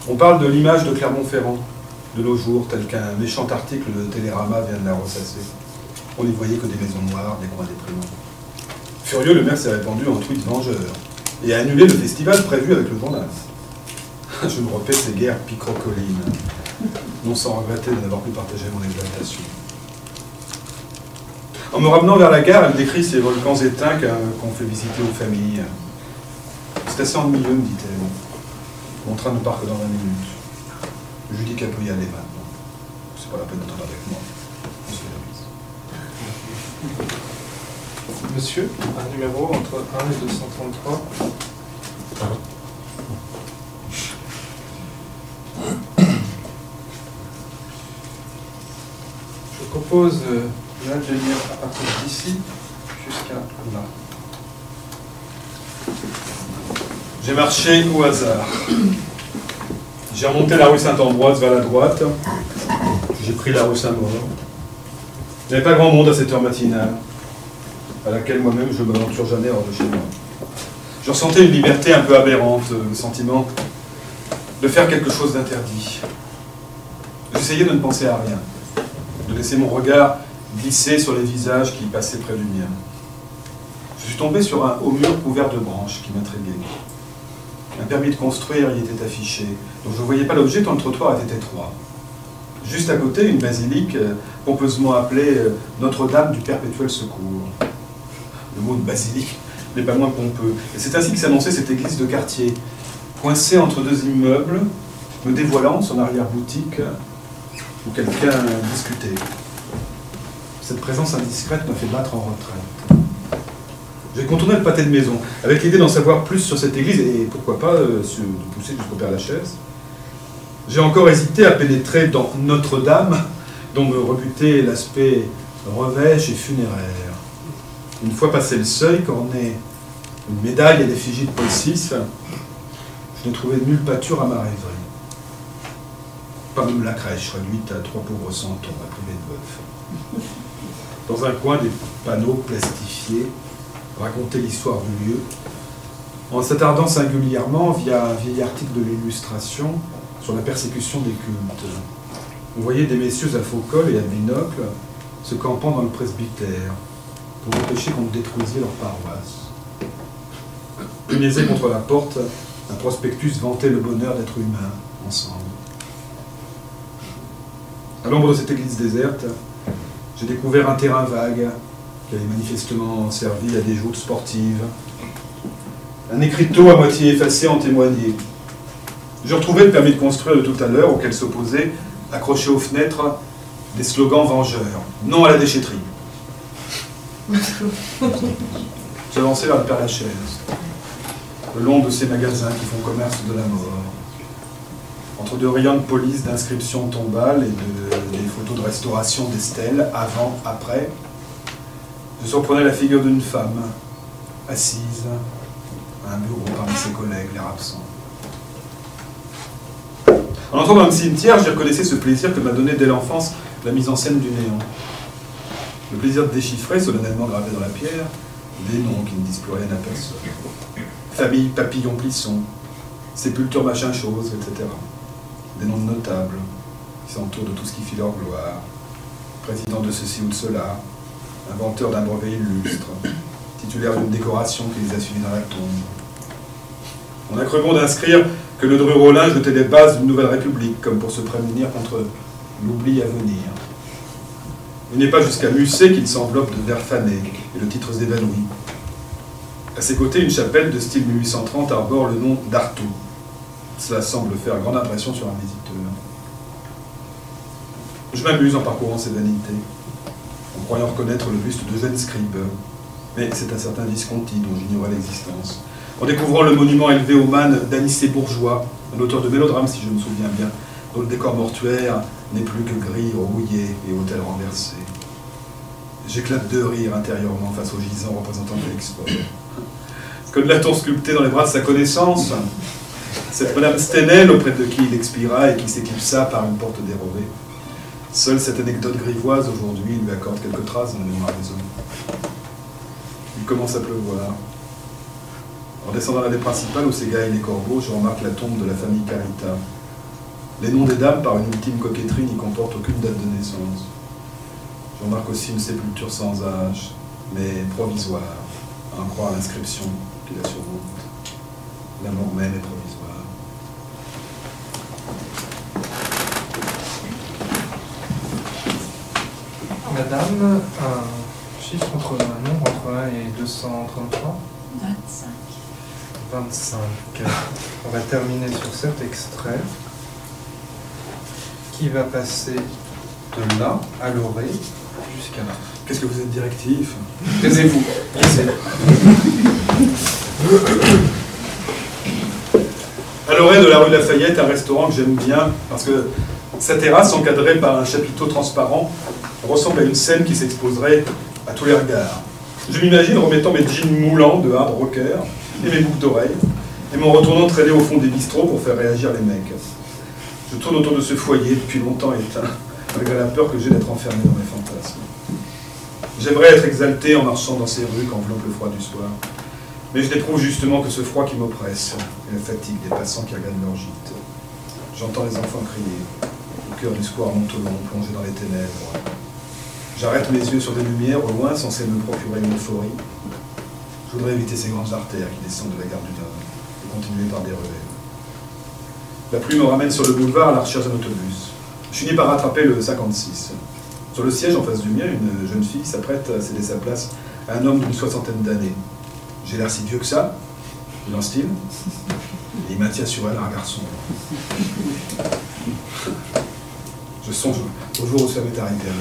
On parle de l'image de Clermont-Ferrand de nos jours, tel qu'un méchant article de Télérama vient de la ressasser. On n'y voyait que des maisons noires, des coins déprimants. Furieux, le maire s'est répandu en tweet vengeur et a annulé le festival prévu avec le journal. Je me repais ces guerres picrocolines, non sans regretter de n'avoir pu partager mon exaltation. En me ramenant vers la gare, elle décrit ces volcans éteints qu'on fait visiter aux familles. C'est assez ennuyeux, me dit-elle. Mon train ne part que dans 20 minutes. Je lui dis qu'elle peut y aller maintenant. C'est pas la peine d'entendre avec moi. Monsieur Davis. Monsieur, un numéro entre 1 et 233. Je propose euh, de lire à partir d'ici jusqu'à là. J'ai marché au hasard. J'ai remonté la rue Saint-Ambroise vers la droite. J'ai pris la rue Saint-Maur. Il n'y avait pas grand monde à cette heure matinale, à laquelle moi-même je ne m'aventure jamais hors de chez moi. Je ressentais une liberté un peu aberrante, le sentiment de faire quelque chose d'interdit. J'essayais de ne penser à rien, de laisser mon regard glisser sur les visages qui passaient près du mien. Je suis tombé sur un haut mur couvert de branches qui m'intriguait. Un permis de construire y était affiché, donc je ne voyais pas l'objet tant le trottoir était étroit. Juste à côté, une basilique euh, pompeusement appelée euh, Notre-Dame du Perpétuel Secours. Le mot de basilique n'est pas moins pompeux. Et c'est ainsi que s'annonçait cette église de quartier, coincée entre deux immeubles, me dévoilant son arrière-boutique où quelqu'un discutait. Cette présence indiscrète m'a fait battre en retraite. J'ai contourné le pâté de maison, avec l'idée d'en savoir plus sur cette église et pourquoi pas euh, de pousser jusqu'au Père Lachaise. J'ai encore hésité à pénétrer dans Notre-Dame, dont me rebutait l'aspect revêche et funéraire. Une fois passé le seuil, corné une médaille à l'effigie de Paul VI, je n'ai trouvé nulle pâture à ma rêverie. Pas même la crèche, réduite à trois pauvres centons à priver de bœuf. Dans un coin, des panneaux plastifiés racontaient l'histoire du lieu, en s'attardant singulièrement via un vieil article de l'illustration sur la persécution des cultes. On voyait des messieurs à faux col et à binocle se campant dans le presbytère pour empêcher qu'on ne détruisait leur paroisse. Punaisé contre la porte, un prospectus vantait le bonheur d'être humain ensemble. À l'ombre de cette église déserte, j'ai découvert un terrain vague qui avait manifestement servi à des joutes sportives. Un écriteau à moitié effacé en témoignait. Je retrouvais le permis de construire de tout à l'heure auquel s'opposaient, accrochés aux fenêtres, des slogans vengeurs. Non à la déchetterie. J'avançais vers le Père Lachaise, le long de ces magasins qui font commerce de la mort. Entre deux rayons de police, d'inscriptions tombales et de, des photos de restauration des stèles, avant, après, je surprenais la figure d'une femme, assise à un bureau parmi ses collègues, l'air absent. En entrant dans le cimetière, j'ai reconnaissé ce plaisir que m'a donné dès l'enfance la mise en scène du néant. Le plaisir de déchiffrer, solennellement gravé dans la pierre, des noms qui ne disent plus rien à personne. Famille Papillon Plisson, sépulture machin chose, etc. Des noms de notables qui s'entourent de tout ce qui fit leur gloire. Président de ceci ou de cela, inventeur d'un brevet illustre, titulaire d'une décoration qui les a suivis dans la tombe. On a cru bon d'inscrire que le Dru-Rollin jetait les bases d'une nouvelle république, comme pour se prémunir contre l'oubli à venir. Il n'est pas jusqu'à Musset qu'il s'enveloppe de verre fané et le titre s'évanouit. À ses côtés, une chapelle de style 1830 arbore le nom d'Artaud. Cela semble faire grande impression sur un visiteur. Je m'amuse en parcourant ces vanités, en croyant reconnaître le buste de jeune scribe, mais c'est un certain Visconti dont j'ignorais l'existence. En découvrant le monument élevé au man d'Anicet Bourgeois, un auteur de mélodrame si je me souviens bien, dont le décor mortuaire n'est plus que gris, rouillé et hôtel renversé. J'éclate de rire intérieurement face au gisant représentant de l'export. Que de la sculpté dans les bras de sa connaissance Cette Madame Stenel, auprès de qui il expira et qui s'éclipsa par une porte dérobée. Seule cette anecdote grivoise aujourd'hui lui accorde quelques traces dans la mémoire des hommes. Il commence à pleuvoir. En descendant l'allée principale où s'égaillent les corbeaux, je remarque la tombe de la famille Carita. Les noms des dames, par une ultime coquetterie, n'y comportent aucune date de naissance. Je remarque aussi une sépulture sans âge, mais provisoire, à en croire l'inscription qui la surmonte. La mort même est provisoire. Madame, un chiffre entre un nombre entre 1 et 233 25. 25. On va terminer sur cet extrait qui va passer de là à l'oreille jusqu'à là. Qu'est-ce que vous êtes directif? Taisez-vous. À l'oreille de la rue Lafayette, un restaurant que j'aime bien parce que sa terrasse, encadrée par un chapiteau transparent, ressemble à une scène qui s'exposerait à tous les regards. Je m'imagine remettant mes jeans moulants de hard rocker et mes boucles d'oreilles, et m'en retournant traîner au fond des bistrots pour faire réagir les mecs. Je tourne autour de ce foyer depuis longtemps éteint, malgré la peur que j'ai d'être enfermé dans mes fantasmes. J'aimerais être exalté en marchant dans ces rues qu'enveloppe le froid du soir, mais je n'éprouve justement que ce froid qui m'oppresse et la fatigue des passants qui regardent leur gîte. J'entends les enfants crier, au cœur du square Montolon, plongé dans les ténèbres. J'arrête mes yeux sur des lumières au loin censées me procurer une euphorie. Je voudrais éviter ces grandes artères qui descendent de la gare du Nord et continuer par des relais. La pluie me ramène sur le boulevard à la recherche d'un autobus. Je finis par rattraper le 56. Sur le siège en face du mien, une jeune fille s'apprête à céder sa place à un homme d'une soixantaine d'années. J'ai l'air si vieux que ça, il en style, et il maintient sur elle un garçon. Je songe au jour où ça m'est arrivé à.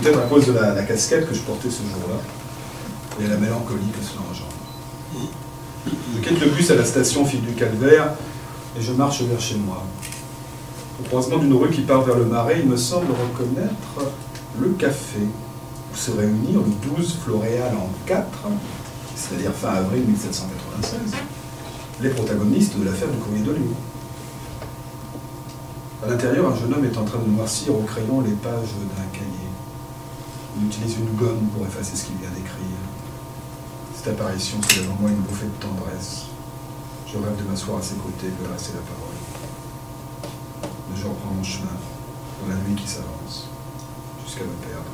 Peut-être à cause de la, casquette que je portais ce jour-là, et la mélancolie que cela engendre. Je quitte le bus à la station Fille du Calvaire et je marche vers chez moi. Au croisement d'une rue qui part vers le Marais, il me semble reconnaître le café se réunirent le 12 Floréal en 4, c'est-à-dire fin avril 1796, les protagonistes de l'affaire du courrier de Lyon. À l'intérieur, un jeune homme est en train de noircir au crayon les pages d'un cahier. Il utilise une gomme pour effacer ce qu'il vient d'écrire. Cette apparition soulève en moi une bouffée de tendresse. Je rêve de m'asseoir à ses côtés et de rester la parole. Mais je reprends mon chemin dans la nuit qui s'avance, jusqu'à me perdre.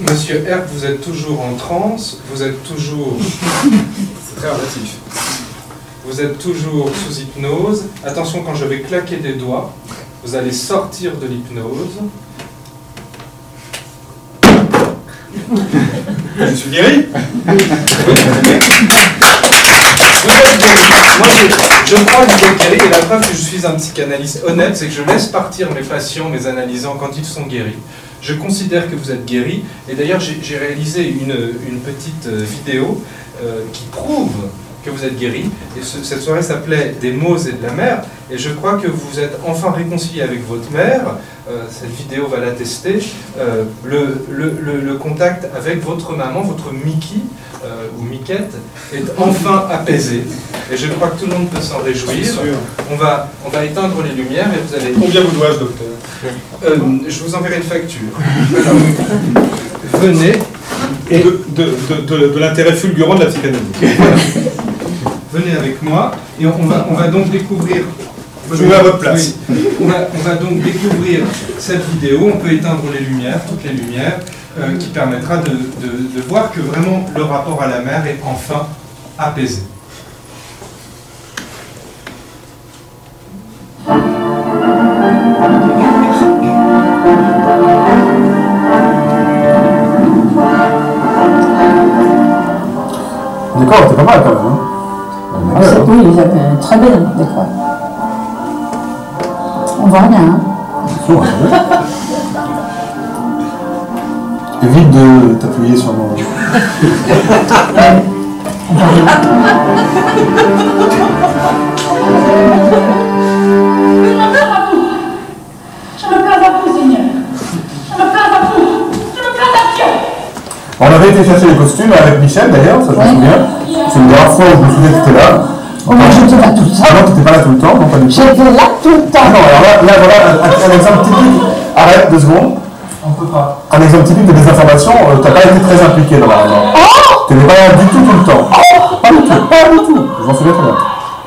Monsieur R, vous êtes toujours en transe, vous êtes toujours, C'est très relatif. vous êtes toujours sous hypnose. Attention, quand je vais claquer des doigts, vous allez sortir de l'hypnose. Je suis guéri Vous êtes guéri. Moi, je, je crois que vous êtes guéri, et la preuve que je suis un psychanalyste honnête, c'est que je laisse partir mes patients, mes analysants, quand ils sont guéris. Je considère que vous êtes guéri, et d'ailleurs, j'ai réalisé une, une petite euh, vidéo euh, qui prouve que vous êtes guéri. Et ce- cette soirée s'appelait Des mots et de la mer. Et je crois que vous êtes enfin réconcilié avec votre mère. Euh, cette vidéo va l'attester. Euh, le, le, le- le contact avec votre maman, votre Mickey, euh, ou Miquette, est enfin apaisé. Et je crois que tout le monde peut s'en réjouir. On va, on va éteindre les lumières et vous allez Combien vous dois-je, docteur? Je vous enverrai une facture. Alors, venez. Et de, de, de, de- de l'intérêt fulgurant de la psychanalyse. Venez avec moi et on va, on va donc découvrir. Je me mets à votre place. Oui. On, va, on va donc découvrir cette vidéo. On peut éteindre les lumières, toutes les lumières, euh, qui permettra de, de- de voir que vraiment le rapport à la mer est enfin apaisé. Décor était pas mal quand même. Oui, avaient très bien décor. On voit rien. hein. Chaud, hein, Évite de t'appuyer sur mon. Je me plains à vous, Seigneur. Je me plains à vous. Je me plains à Dieu. On avait été chercher les costumes avec Michel d'ailleurs, ça je me souviens. C'est une dernière fois où je me souviens que tu étais là. Oh, moi, j'étais là tout le Ah temps. non, tu n'étais pas là tout le temps, non pas du tout. J'étais là tout le Ah temps. non, alors là, là voilà un, un exemple typique. Arrête deux secondes. On peut pas. Un exemple typique de désinformation, euh, t'as pas été très impliqué dans la réunion. Tu n'étais pas là du tout tout le temps. Pas du tout, pas du tout. Je m'en souviens très bien.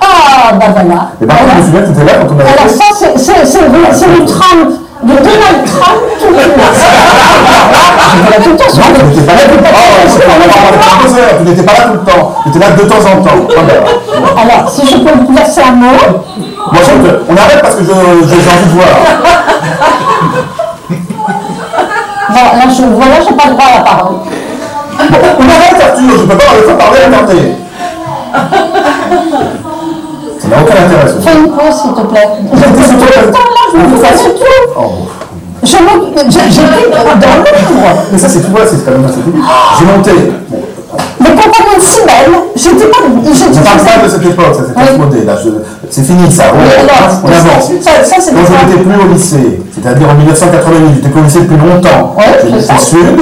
Ah, bah voilà. Et par contre, je me souviens que tu étais là quand on avait Alors fait. ça, c'est- c'est c'est le c'est le Trump, de Donald Trump tout le là tout le temps Non, tu n'étais pas là tout le temps. Tu n'étais pas là tout le temps. Tu étais là de temps en temps. Alors, si je peux vous placer un mot, Moi, je te- on arrête parce que j'ai envie de voir. bon, là, je, voilà, j'ai pas le droit à la parole. On arrête, Arthur, je peux pas de parler à parler. Ça n'a aucun intérêt, Fais une pause, s'il te plaît. J'étais tout le temps là, je me fais pas du Je je- J'étais dans l'ombre. Mais ça, c'est tout, c'est quand même assez. J'ai monté. Les compagnons de Sibelle, j'étais pas. j'étais- je parle pas de cette époque, ça s'est Oui. Là, je- c'est fini, ça. On, Oui, avance. Ça, ça c'est Quand je n'étais plus au lycée, c'est-à-dire en 1988, j'étais plus au lycée depuis longtemps. Je c'est ça. fait sud,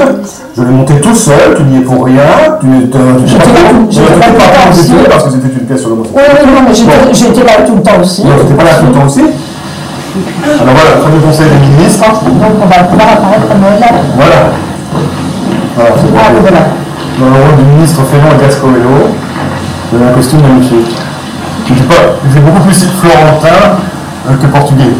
je l'ai monté tout seul, tu n'y es pour rien, tu ne ne- J'étais pas j'étais ne tout le temps parce que c'était une pièce sur le Oui, oui, non, mais j'étais j'étais là tout le temps aussi. Non, tu n'étais pas là tout le temps aussi. Alors voilà, premier conseil des ministres. Donc on va pouvoir apparaître comme là. Voilà. Voilà, c'est Ah, bon. voilà. Dans le rôle du ministre Ferrand et Gascoello, vous avez un costume magnifique. Je pas, c'est beaucoup plus florentin euh, que portugais.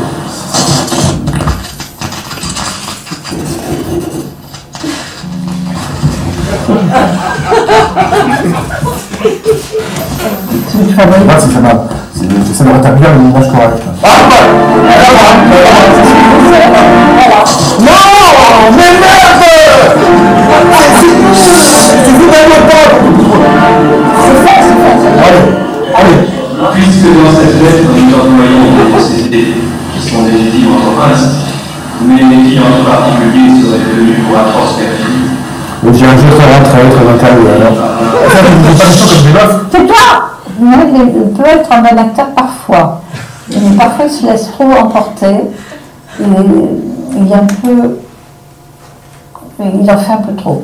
Moi. C'est- J'essaie de rétablir correcte. Ah, ouais Non Mais merde Tu fous d'un autre Allez, allez. Puisque dans cette lettre, nous employons des procédés qui sont légitimes en province, mais qui en particulier seraient tenus pour tout comme des meufs. Tais-toi Non, il peut être un bon acteur parfois. Mais parfois, il se laisse trop emporter. Et il est un peu. Il en fait un peu trop.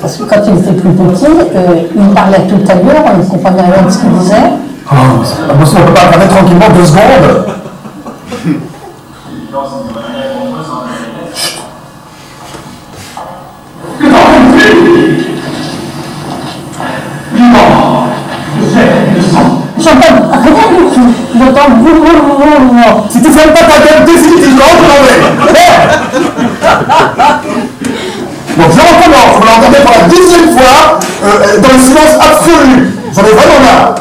Parce que quand il était plus petit, euh, il parlait tout à l'heure, on ne comprenait rien de ce qu'il disait. Possible, on peut pas regarder tranquillement deux secondes. J'entends rien du tout. J'entends boum, boum, boum, boum. Si tu fermes pas ta gueule définitivement, tu l'en mets. Merde Donc je recommence, vous l'entendez pour la dixième fois, euh, dans le silence absolu. J'en ai vraiment marre.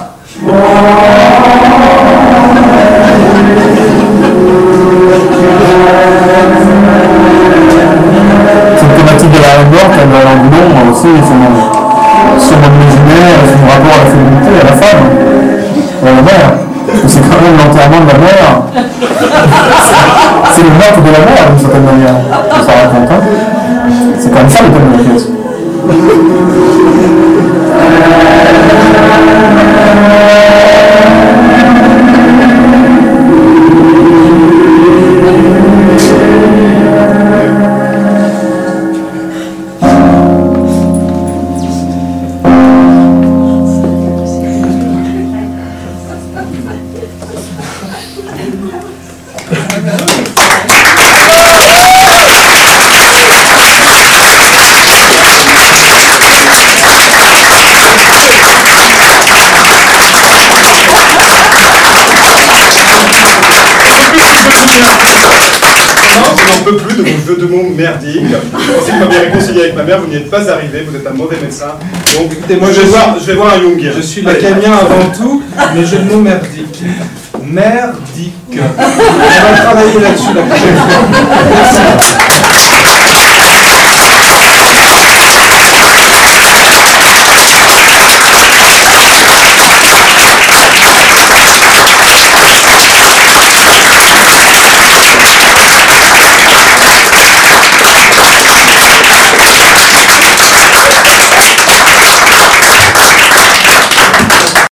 Mère, voir, je vais voir un Jungien. je suis lacanien avant tout, mais j'ai le mot merdique. Merdique. On va travailler là-dessus la prochaine fois.